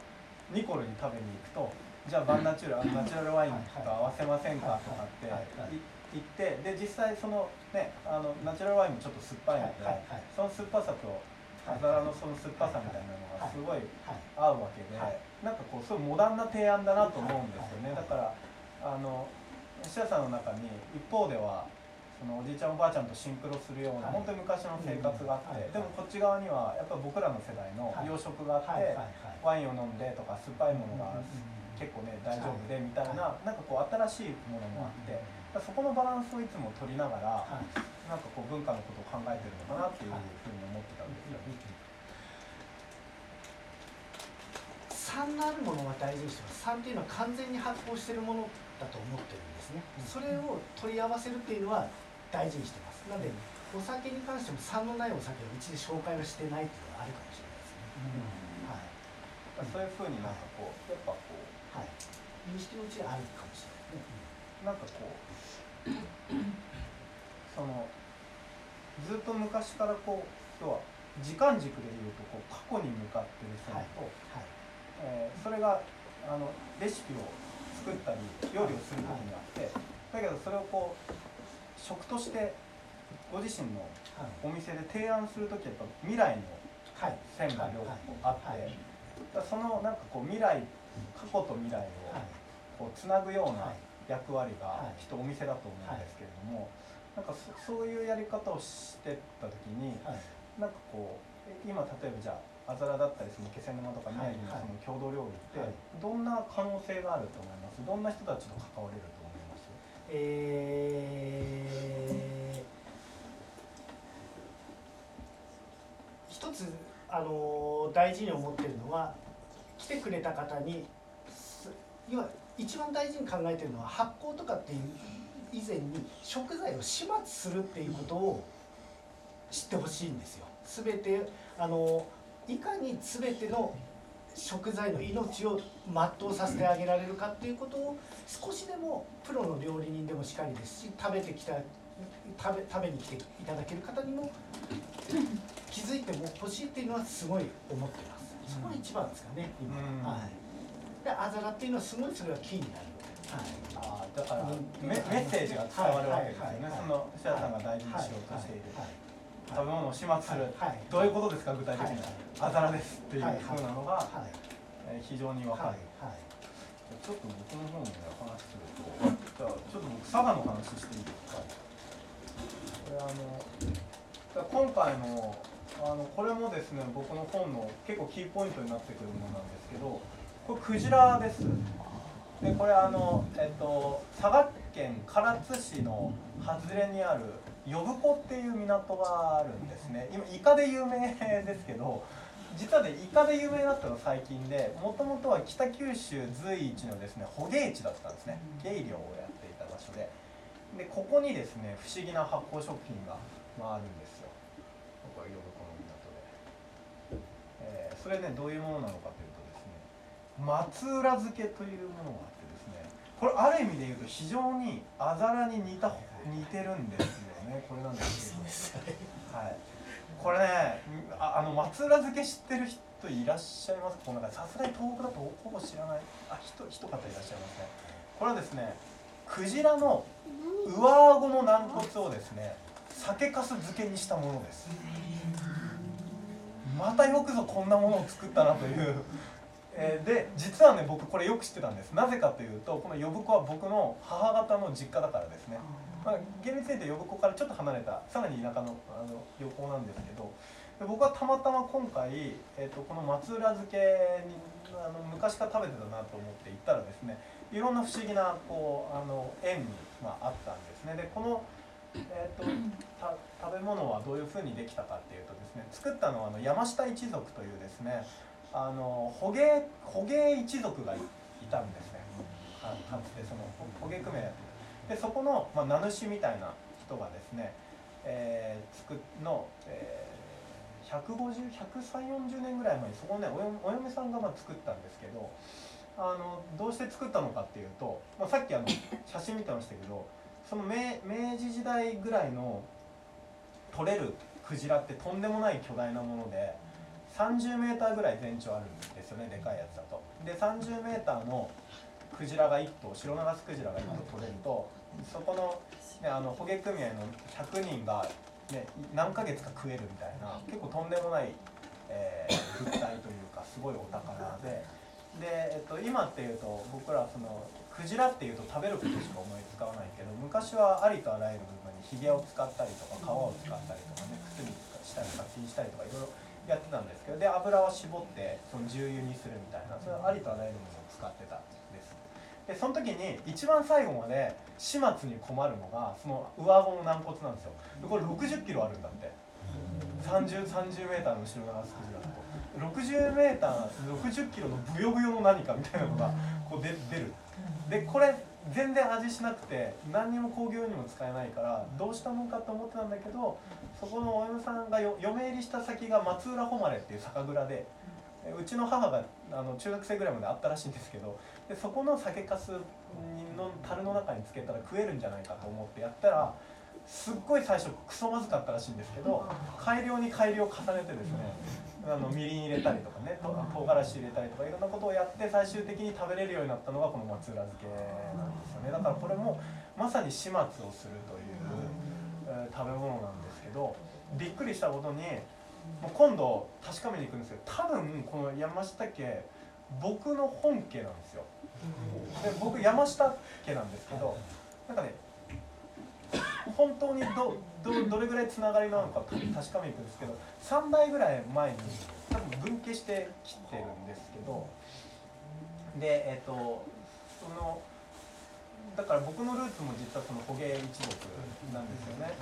A: ニコルに食べに行くとじゃあバンナチュラルナチュラルワインと合わせませんかとかって
B: はいはいはい
A: い言ってで実際そのねあのナチュラルワインもちょっと酸っぱいので、
B: はいはいはい。
A: その酸っぱさとアザラのその酸っぱさみたいなのがすごい
B: はい。
A: 合うわけで、
B: はい。
A: なんかこうすごいモダンな提案だなと思うんですよね、
B: はい
A: だからあの石田さんの中に一方ではそのおじいちゃんおばあちゃんとシンクロするような、
B: はい。
A: 本当に昔の生活があって、
B: はい
A: でもこっち側にはやっぱ僕らの世代の洋食があって、ワインを飲んでとか酸っぱいものが結構ね大丈夫でみたいな、なんかこう新しいものもあって、そこのバランスをいつも取りながら、
B: はい。
A: なんかこう文化のことを考えてるのかなっていうふうに思ってたんですよ。
B: 酸のあるものは大事にしてます。酸っていうのは完全に発酵してるものだと思ってるんですね。それを取り合わせるっていうのは大事にしてます。なのでお酒に関しても酸のないお酒をうちで紹介はしてないっていうのはあるかもしれないですね、
A: そういうふうになんかこうやっぱこう
B: はい。はい認識のうちあるかもしれないね、
A: なんかこうそのずっと昔からこう要は時間軸でいうとこう過去に向かってる線と、
B: はい。
A: えーそれが、あのレシピを作ったり料理をする時にあってだけどそれをこう食としてご自身の
B: はい。
A: お店で提案する時はやっぱ未来の
B: はい。
A: 線が両方あって、そのなんかこう未来過去と未来を
B: はい。
A: こうつなぐような
B: はい
A: 役割が
B: はい。
A: きっとお店だと思うんですけれども、なんかそそういうやり方をしてった時に
B: はい。
A: なんかこうえ今例えばじゃああざらだったりその気仙沼とか宮城の
B: はい
A: その郷土料理って
B: はい。
A: どんな可能性があると思います？どんな人たちと関われると思います？
B: えー一つあの大事に思ってるのは来てくれた方にす要は一番大事に考えてるのは発酵とかっていう以前に食材を始末するっていうことを知ってほしいんですよ。すべてあのいかに全ての食材の命を全うさせてあげられるかっていうことを少しでもプロの料理人でもしかりですし食べてきた食べ食べに来ていただける方にも気づいても欲しいっていうのはすごい思ってます。そこが一番ですかね、今。はい。で、あざらっていうのはすごいそれがキーになる。はい。
A: あーだから
B: うん
A: メメッセージが伝わるわけですよね。
B: はい。はいはい
A: その設楽さんが大事にしようとしている
B: はい
A: 食べ物を始末する
B: はい
A: どういうことですか？具体的に
B: はい
A: あざらですっていう
B: はい
A: ふうなのが
B: はい
A: えー非常にわかる。ちょっと僕の方もね話するとじゃあちょっと僕佐賀の話していいですか？これあの今回のあのこれもですね僕の本の結構キーポイントになってくるものなんですけどこれクジラです。でこれあのえっと佐賀県唐津市の外れにある呼子っていう港があるんですね。今イカで有名ですけど実はねイカで有名になったの最近でもともとは北九州随一のですね捕鯨地だったんですね。鯨漁をやっていた場所で。でここにですね不思議な発酵食品が、まあ、るんですよ。これ呼子の港で、えーそれねどういうものなのかという松浦漬けというものがあってですねこれある意味で言うと非常にあざらに似た似てるんですよねこれなんですけどはい。これねああの松浦漬け知ってる人いらっしゃいます？かこの中でさすがに東北だとほぼ知らない。あ一一方いらっしゃいますねこれはですねクジラの上顎の軟骨をですね酒粕漬けにしたものです。またよくぞこんなものを作ったなという、えーで実はね僕これよく知ってたんです。なぜかというとこの呼子は僕の母方の実家だからですね。まあ、厳密に言うと呼子からちょっと離れたさらに田舎のあの漁港なんですけどで僕はたまたま今回、えー、とこの松浦漬けにあの昔から食べてたなと思って行ったらですねいろんな不思議なこうあの縁に、まあ、あったんですね。でこの、えー、とた食べ物はどういうふうにできたかっていうとですね作ったのはあの山下一族というですねあの捕鯨捕鯨一族がいたんですね。かつてその捕鯨組合やってでそこの、まあ、名主みたいな人がですね、えー、作っの、えー、15013040年ぐらい前にそこねおお嫁さんがまあ作ったんですけどあのどうして作ったのかっていうと、まあ、さっきあの 写真見てましたけどその明明治時代ぐらいの取れるクジラってとんでもない巨大なもので 30m ぐらい全長あるんですよねでかいやつだと。で 30m のクジラが1頭白ナガスクジラが1頭取れるとそこの,、ね、あの捕鯨組合の100人が、ね、何ヶ月か食えるみたいな結構とんでもない、えー物体というかすごいお宝でで、えっと、今っていうと僕らそのクジラっていうと食べることしか思いつかわないけど昔はありとあらゆる部分にヒゲを使ったりとか皮を使ったりとかね靴にしたり殺菌したりとかいろいろやってたんですけどで油を絞ってその重油にするみたいなそれありとあらゆるものを使ってたんです。でその時に一番最後まで始末に困るのがその上顎の軟骨なんですよ。でこれ60キロあるんだって。30 30メーターの後ろ側スクジラだと60メーター60キロのブヨブヨの何かみたいなのがこう出る。でこれ全然味しなくて何にも工業にも使えないからどうしたもんかと思ってたんだけどそこのお嫁さんが嫁入りした先が松浦誉れっていう酒蔵でうちの母があの中学生ぐらいまであったらしいんですけどでそこの酒かすの樽の中につけたら食えるんじゃないかと思ってやったらすっごい最初クソまずかったらしいんですけど改良に改良を重ねてですねあのみりん入れたりとかねと唐辛子入れたりとかいろんなことをやって最終的に食べれるようになったのがこの松浦漬けなんですよね。だからこれもまさに始末をするという、えー食べ物なんですけどびっくりしたことにもう今度確かめに行くんですけど多分この山下家僕の本家なんですよ。で僕山下家なんですけどなんかね本当にどどどれぐらいつながりなのか確かめに行くんですけど3代ぐらい前に多分分家してきてるんですけどでえっ、とそのだから僕のルーツも実はその捕鯨一族なんですよね。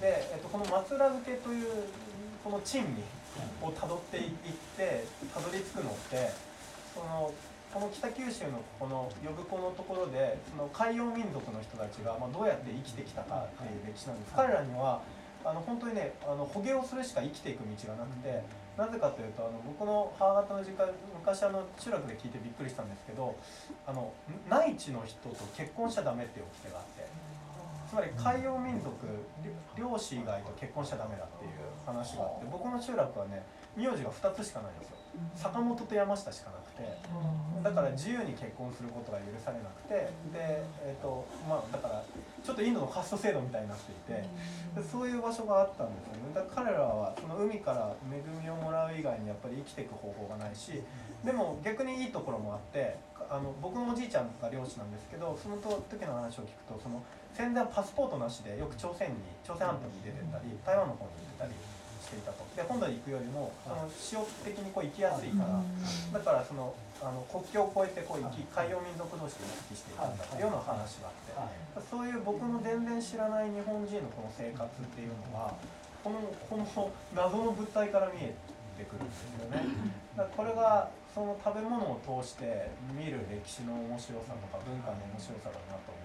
A: で、えっとこの松浦漬というこの珍味をたどっていってたどり着くのってそのこの北九州のこの呼子のところでその海洋民族の人たちが、まあ、どうやって生きてきたかっていう歴史なんです。彼らにはあの本当にねあの捕鯨をするしか生きていく道がなくてなぜかというとあの僕の母方の実家昔あの中学で聞いてびっくりしたんですけどあの内地の人と結婚しちゃダメっていう掟があってつまり海洋民族漁漁師以外と結婚しちゃダメだっていう話があって僕の中学はね名字が2つしかないんですよ坂本と山下しかなくてだから自由に結婚することが許されなくてで、えーとまあ、だからちょっとインドのカースト制度みたいになっていてでそういう場所があったんですよね。だから彼らはその海から恵みをもらう以外にやっぱり生きていく方法がないしでも逆にいいところもあってあの僕のおじいちゃんが漁師なんですけどその時の話を聞くとその戦前はパスポートなしでよく朝鮮に朝鮮半島に出てったり台湾の方に行ってたりしていたと。で本土に行くよりもその潮的にこう行きやすいからだからそのあの国境を越えてこう行き海洋民族同士で行き来していたんだっていうような話があってそういう僕の全然知らない日本人のこの生活っていうのはこのこの謎の物体から見えてくるんですよね。だからこれがその食べ物を通して見る歴史の面白さとか文化の面白さだなと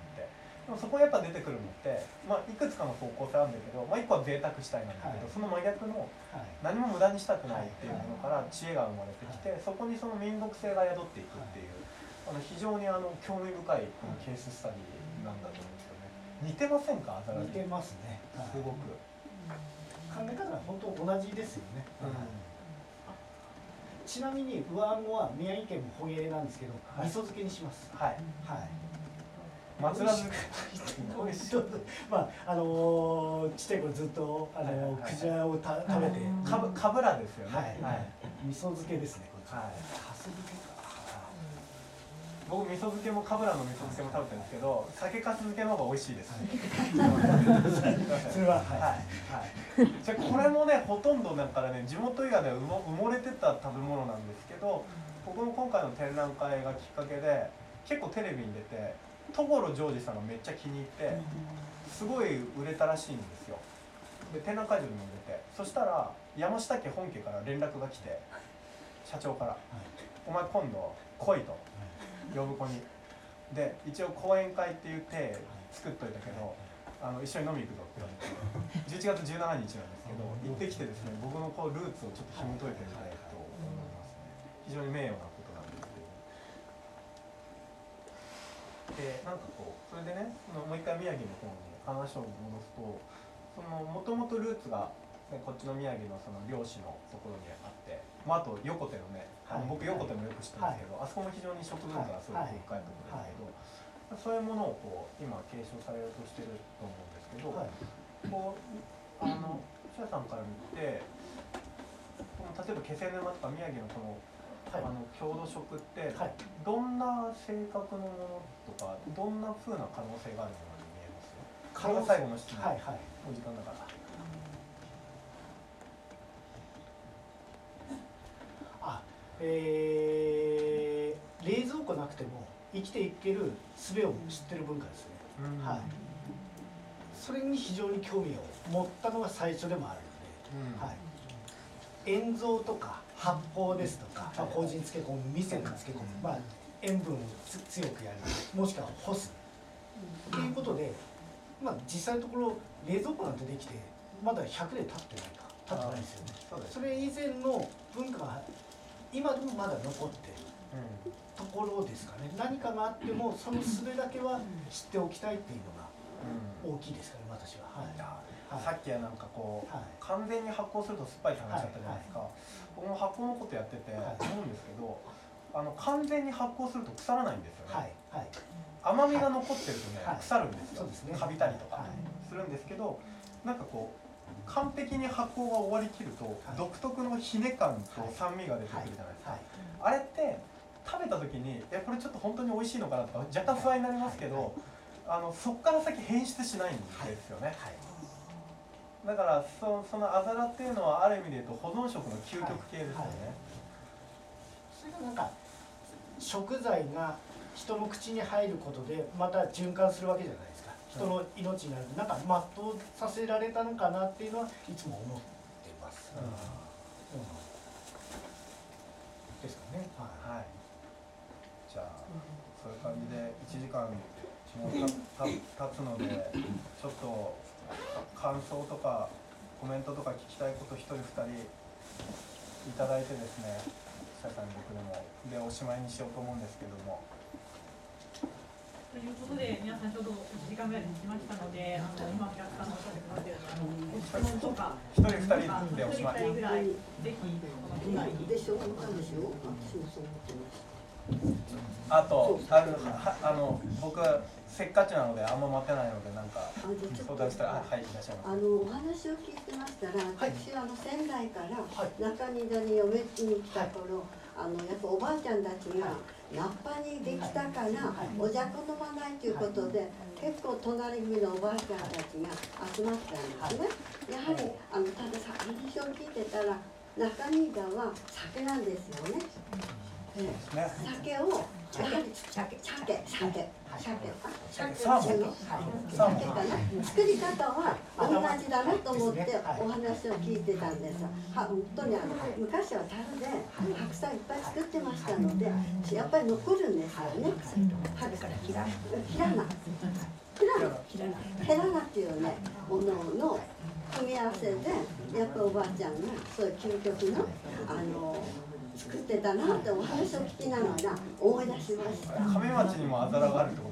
A: そこにやっぱ出てくるのって、まあ、いくつかの方向性あるんだけど、まあ、一個は贅沢したいなんだけど、
B: はい。
A: その真逆の
B: はい。
A: 何も無駄にしたくないっていうものから知恵が生まれてきてそこにその民族性が宿っていくっていうあの非常にあの興味深いこのケーススタディなんだと思うんですよね。似てませんか？アザラ
B: 似
A: シ
B: てますね、はい。
A: すごく、
B: 考え方が本当同じですよね、
A: うん。
B: ちなみに上顎は宮城県も捕鯨なんですけど、
A: はい。
B: 味噌漬けにします。
A: はい。
B: はい
A: 松浦漬け
B: まああのーちっちゃい頃ずっとあのークジラをた食べて。
A: かぶかぶらですよね。
B: はい、
A: はい。
B: 味噌漬けですねこっち。
A: はい。
B: かす漬けか
A: 僕味噌漬けもかぶらの味噌漬けも食べてるんですけど酒かす漬けの方が美味しいです、
B: それは
A: はい、
B: は
A: はい、じゃあこれもねほとんどだからね地元以外では埋もれてた食べ物なんですけど僕も今回の展覧会がきっかけで結構テレビに出て所ジョージさんがめっちゃ気に入ってすごい売れたらしいんですよ。で展覧会場にも出てそしたら山下家本家から連絡が来て社長から「お前今度来い」と呼ぶ子に。で一応講演会っていう体作っといたけどあの一緒に飲み行くぞって言われて 11月17日なんですけど行ってきてですね僕のこうルーツをちょっと紐解いてみたいと思いますね。非常に名誉なことなんですでなんかこうそれでねそのもう一回宮城の方に話を戻すとそのもともとルーツが、ね、こっちの宮城のその漁師のところにあって、まあ、あと横手のね、
B: はい。
A: 僕横手もよく知ってるんですけど、あそこも非常に食文化がすごい。深いところだけど、そういうものをこう今継承されようとしてると思うんですけど、
B: はい。
A: こうあのシャさんから見てこの例えば気仙沼とか宮城のこの,、
B: はい
A: あの郷土食って
B: はい。
A: どんな性格のものとかどんな風な可能性があるものに見えます？これが最後の質問、
B: はいはい。
A: お時間だから。
B: あえー、冷蔵庫なくても生きていける術を知ってる文化ですね、
A: うん。
B: はい。それに非常に興味を持ったのが最初でもあるので、
A: うん。
B: はい、塩蔵とか発酵ですとか、まあ、麹に漬け込む味噌に漬け込む、まあ、塩分をつ強くやるもしくは干す。っていうことで、まあ、実際のところ冷蔵庫なんてできてまだ100年経ってないか経ってないですよね。
A: そ
B: れ以前の文化が今でもまだ残ってる
A: うん
B: ところですかね。何かがあってもその術だけは知っておきたいっていうのが
A: うん。
B: 大きいですからね私は。はい
A: さっきはなんかこう、
B: はい。
A: 完全に発酵すると酸っぱいって話だったじゃないですか、僕も発酵のことやってて
B: はい。
A: 思うんですけど、あの完全に発酵すると腐らないんですよね、甘みが残ってるとね、
B: はい。
A: 腐るんですよ。
B: ね。
A: カビたりとか
B: はい。
A: するんですけどなんかこう完璧に発酵が終わりきると、
B: い。
A: 独特のひね感と酸味が出てくるじゃないですか、
B: はい。
A: あれって食べた時にえこれちょっと本当に美味しいのかなとか若干不安になりますけど、あのそこから先変質しないんですよね、
B: はい
A: だからそそのあざらっていうのはある意味で言うと保存食の究極系ですよね、
B: それがなんか食材が人の口に入ることでまた循環するわけじゃないですか。人の命になるなんか全うさせられたのかなっていう。のはいつも思っています、
A: うん。
B: うん。ですかね。はい。
A: はいじゃあそういう感じで1時間たた経つのでちょっと感想とかコメントとか聞きたいこと一人二人いただいてですね久さんに僕でもでおしまいにしようと思うんですけども。
D: ということで、皆さんちょうど1時間ぐらいできましたので、あの今お客さんのおっしゃってくださってるようなご質問とか、
A: 一人二人でおしまい。
D: 一人二人ぐらい、ぜひこの機会に。
E: でしょ思ったでしょ？私もそう思ってました
A: あとあのはあの僕せっかちなのであんま待てないのでなんか相談したらあはいいらっしゃいま
E: あのお話を聞いてましたら、
B: はい。
E: 私はあの仙台から
B: はい。
E: 中荷田に嫁に来た頃、あのやっぱおばあちゃんたちがナッパにできたから、おじゃこ飲まないということで、結構隣組のおばあちゃんたちが集まったんですね。やはりあのたださ話を聞いてたら中荷田は酒なんですよね。酒をやはり
C: 鮭
E: 鮭鮭鮭
A: 鮭サーモン。
E: の
A: サ
E: 作り方は同じだなと思ってお話を聞いてたんです。は本当にあの昔は樽で白菜いっぱい作ってましたのでやっぱり残るんですよね。白菜。ひらひらなひらな
C: 切らな
E: っていうねものの組み合わせでやっぱおばあちゃんがそういう究極のあの作ってたなってお話を聞きながら思い出しました。
A: 亀町にもあざらがあるってこと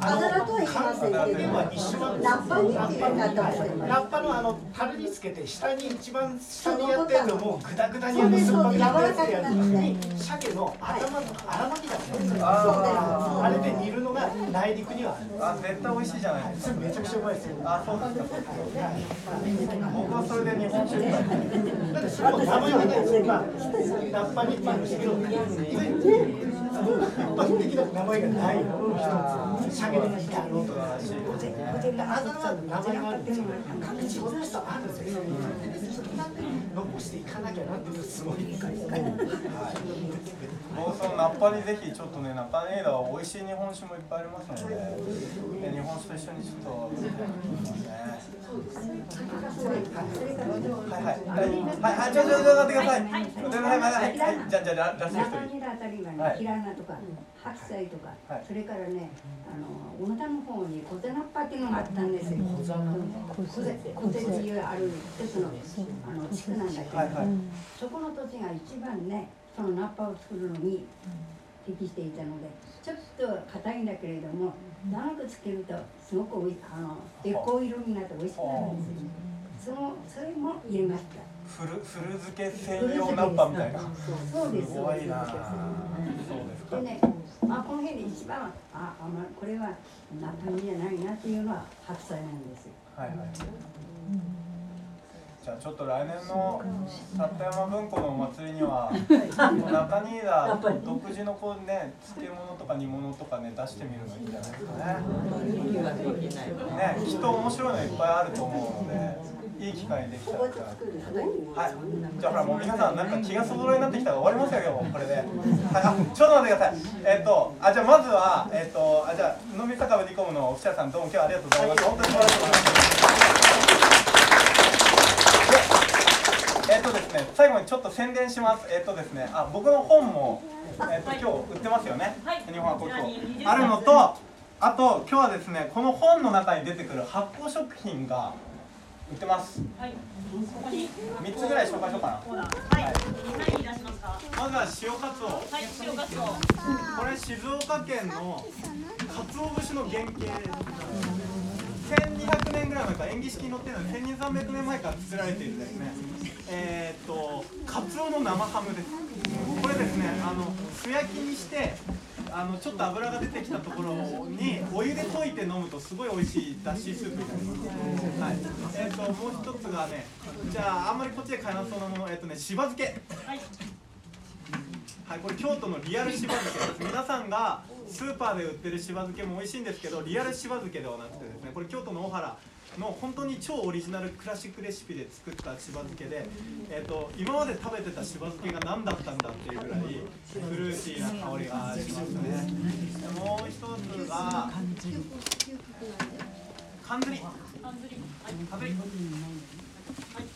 E: あざらとは言いませんけど、ラッパにっていう言い方をしてます。
B: ラッパのあの樽につけて下に一番下にやってるのもグダグダにあの酸っぱくなったやつでやるのに鮭の頭とか荒巻きだったんですよ。
A: あ
B: れで煮るのが内陸にはあ
A: 絶対美味しいじゃないですか。
B: めちゃくちゃうまい。ですよ
A: あそうですか。僕はそれで日本酒みたいな
B: だってそれも名前がないですよまあラッパにって言うんですけど一般的な名前がない。のの一つ鮭で煮たのとか
A: 素晴らしい
B: あざらの名前があるんですよ各地方の人あるんですよ残していかなきゃなっていうすごい
A: 僕そのナッパにぜひちょっとね中根枝は美味しい日本酒もいっぱいありますのでで日本酒と一緒にちょっとはいはいはいはいはいちょちょちょ待ってくださいはいはいはいはいじゃあじゃあララスト
C: 長
A: 一人
C: ネラあたりは
A: はい。
C: ね、ひらなとか、白菜とか
A: はい、
C: それからね、あの小野田の方に小手ナッパっていうのがあったんですよ。小手小ていうある一つのあの地区なんだけど、そこの土地が一番ね、そのナッパを作るのに適していたので、ちょっと硬いんだけれども、長くつけるとすごくおいあの月光色になって美味しくなるんですよ。そのそれも入れました。
A: フルフル漬け専用ナッパみたいな。
C: そうです。
A: すごいなそうですか。
C: でね、まあ、この辺で一番ああ、まあ、これは中身じゃないなっていうのは白菜なんですよ。
A: はいはいじゃあちょっと来年の立山文庫のお祭りには中新田独自のこうね漬物とか煮物とかね出してみるのいいんじゃないですかね。ねきっと面白いのいっぱいあると思うのでいい機会できた。らい。い。か。はい。じゃあほらもう皆さんなんか気がそぞろい。になってきたら終わりますよ今日これで。はい。ちょっと待ってください。えっ、とあじゃあまずはえっ、とあじゃあ飲み酒場ニコムのオフィシャルさんどうも今日はありがとうござい。ました。本当に素晴らしい。ます。でえっ、とですね最後にちょっと宣伝します。えっ、とですねあ僕の本もえっ、と今日売ってますよね。
D: はい。
A: 日本はこ
D: こ
A: あるのとあと今日はですねこの本の中に出てくる発酵食品が売ってます。
D: はい。ここに。
A: 三つぐらい紹介しようかな。
D: はい。何に出しますか。
A: まずは塩カツオ。
D: はい、塩カツオ。
A: これ静岡県の鰹節の原型。1200年ぐらい前から演技式に載ってるので1300年前から作られているですねえーっとカツオの生ハムですこれですねあの素焼きにしてあのちょっと油が出てきたところにお湯で溶いて飲むとすごい美味しいだしスープになります。はい。えっ、ともう一つがね、じゃああんまりこっちで買えなそうなもの、えっ、とねしば漬け。
D: はい
A: はい、これ京都のリアルしば漬けです。皆さんがスーパーで売ってるしば漬けも美味しいんですけど、リアルしば漬けではなくてですね、これ京都の大原の本当に超オリジナルクラシックレシピで作ったしば漬けで、えっ、と今まで食べてたしば漬けが何だったんだっていうぐらいフルーティーな香りがしますね。もう一つがかんずり。
D: ハンズリ
A: かんずり。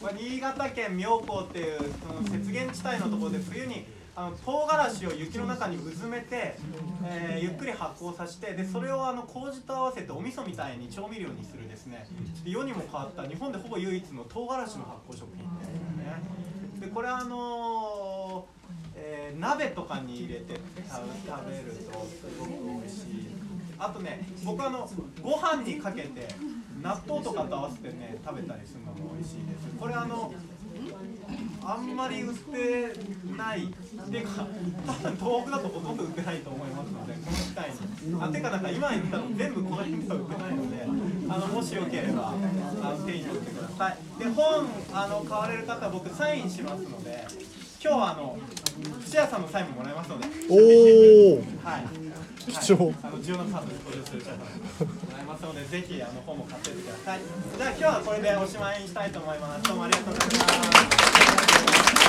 A: これ新潟県妙高っていうその雪原地帯のところで冬にあの唐辛子を雪の中にうずめて、えーゆっくり発酵させてでそれをあの麹と合わせてお味噌みたいに調味料にするですね。ちょっと世にも変わった日本でほぼ唯一の唐辛子の発酵食品ですね。でこれあのーえー鍋とかに入れて食べ食べるとすごく美味しい。あとね僕あのご飯にかけて納豆とかと合わせてね食べたりするのも美味しいです。これあのあんまり売ってない。っていうか多分東北だとほとんど売ってないと思いますのでこの機会に。あてかなんか今言ったの全部この辺では売ってないのであのもしよければあの手に取ってください。で本あの買われる方は僕サインしますので今日はあの土屋さんのサインももらえますので。
F: おお
A: はい。
F: 貴重
A: あの重要なカードに登場する方もらいますので、ぜひあの本も買ってってください。じゃあ今日はこれでおしまいにしたいと思います。どうもありがとうございます。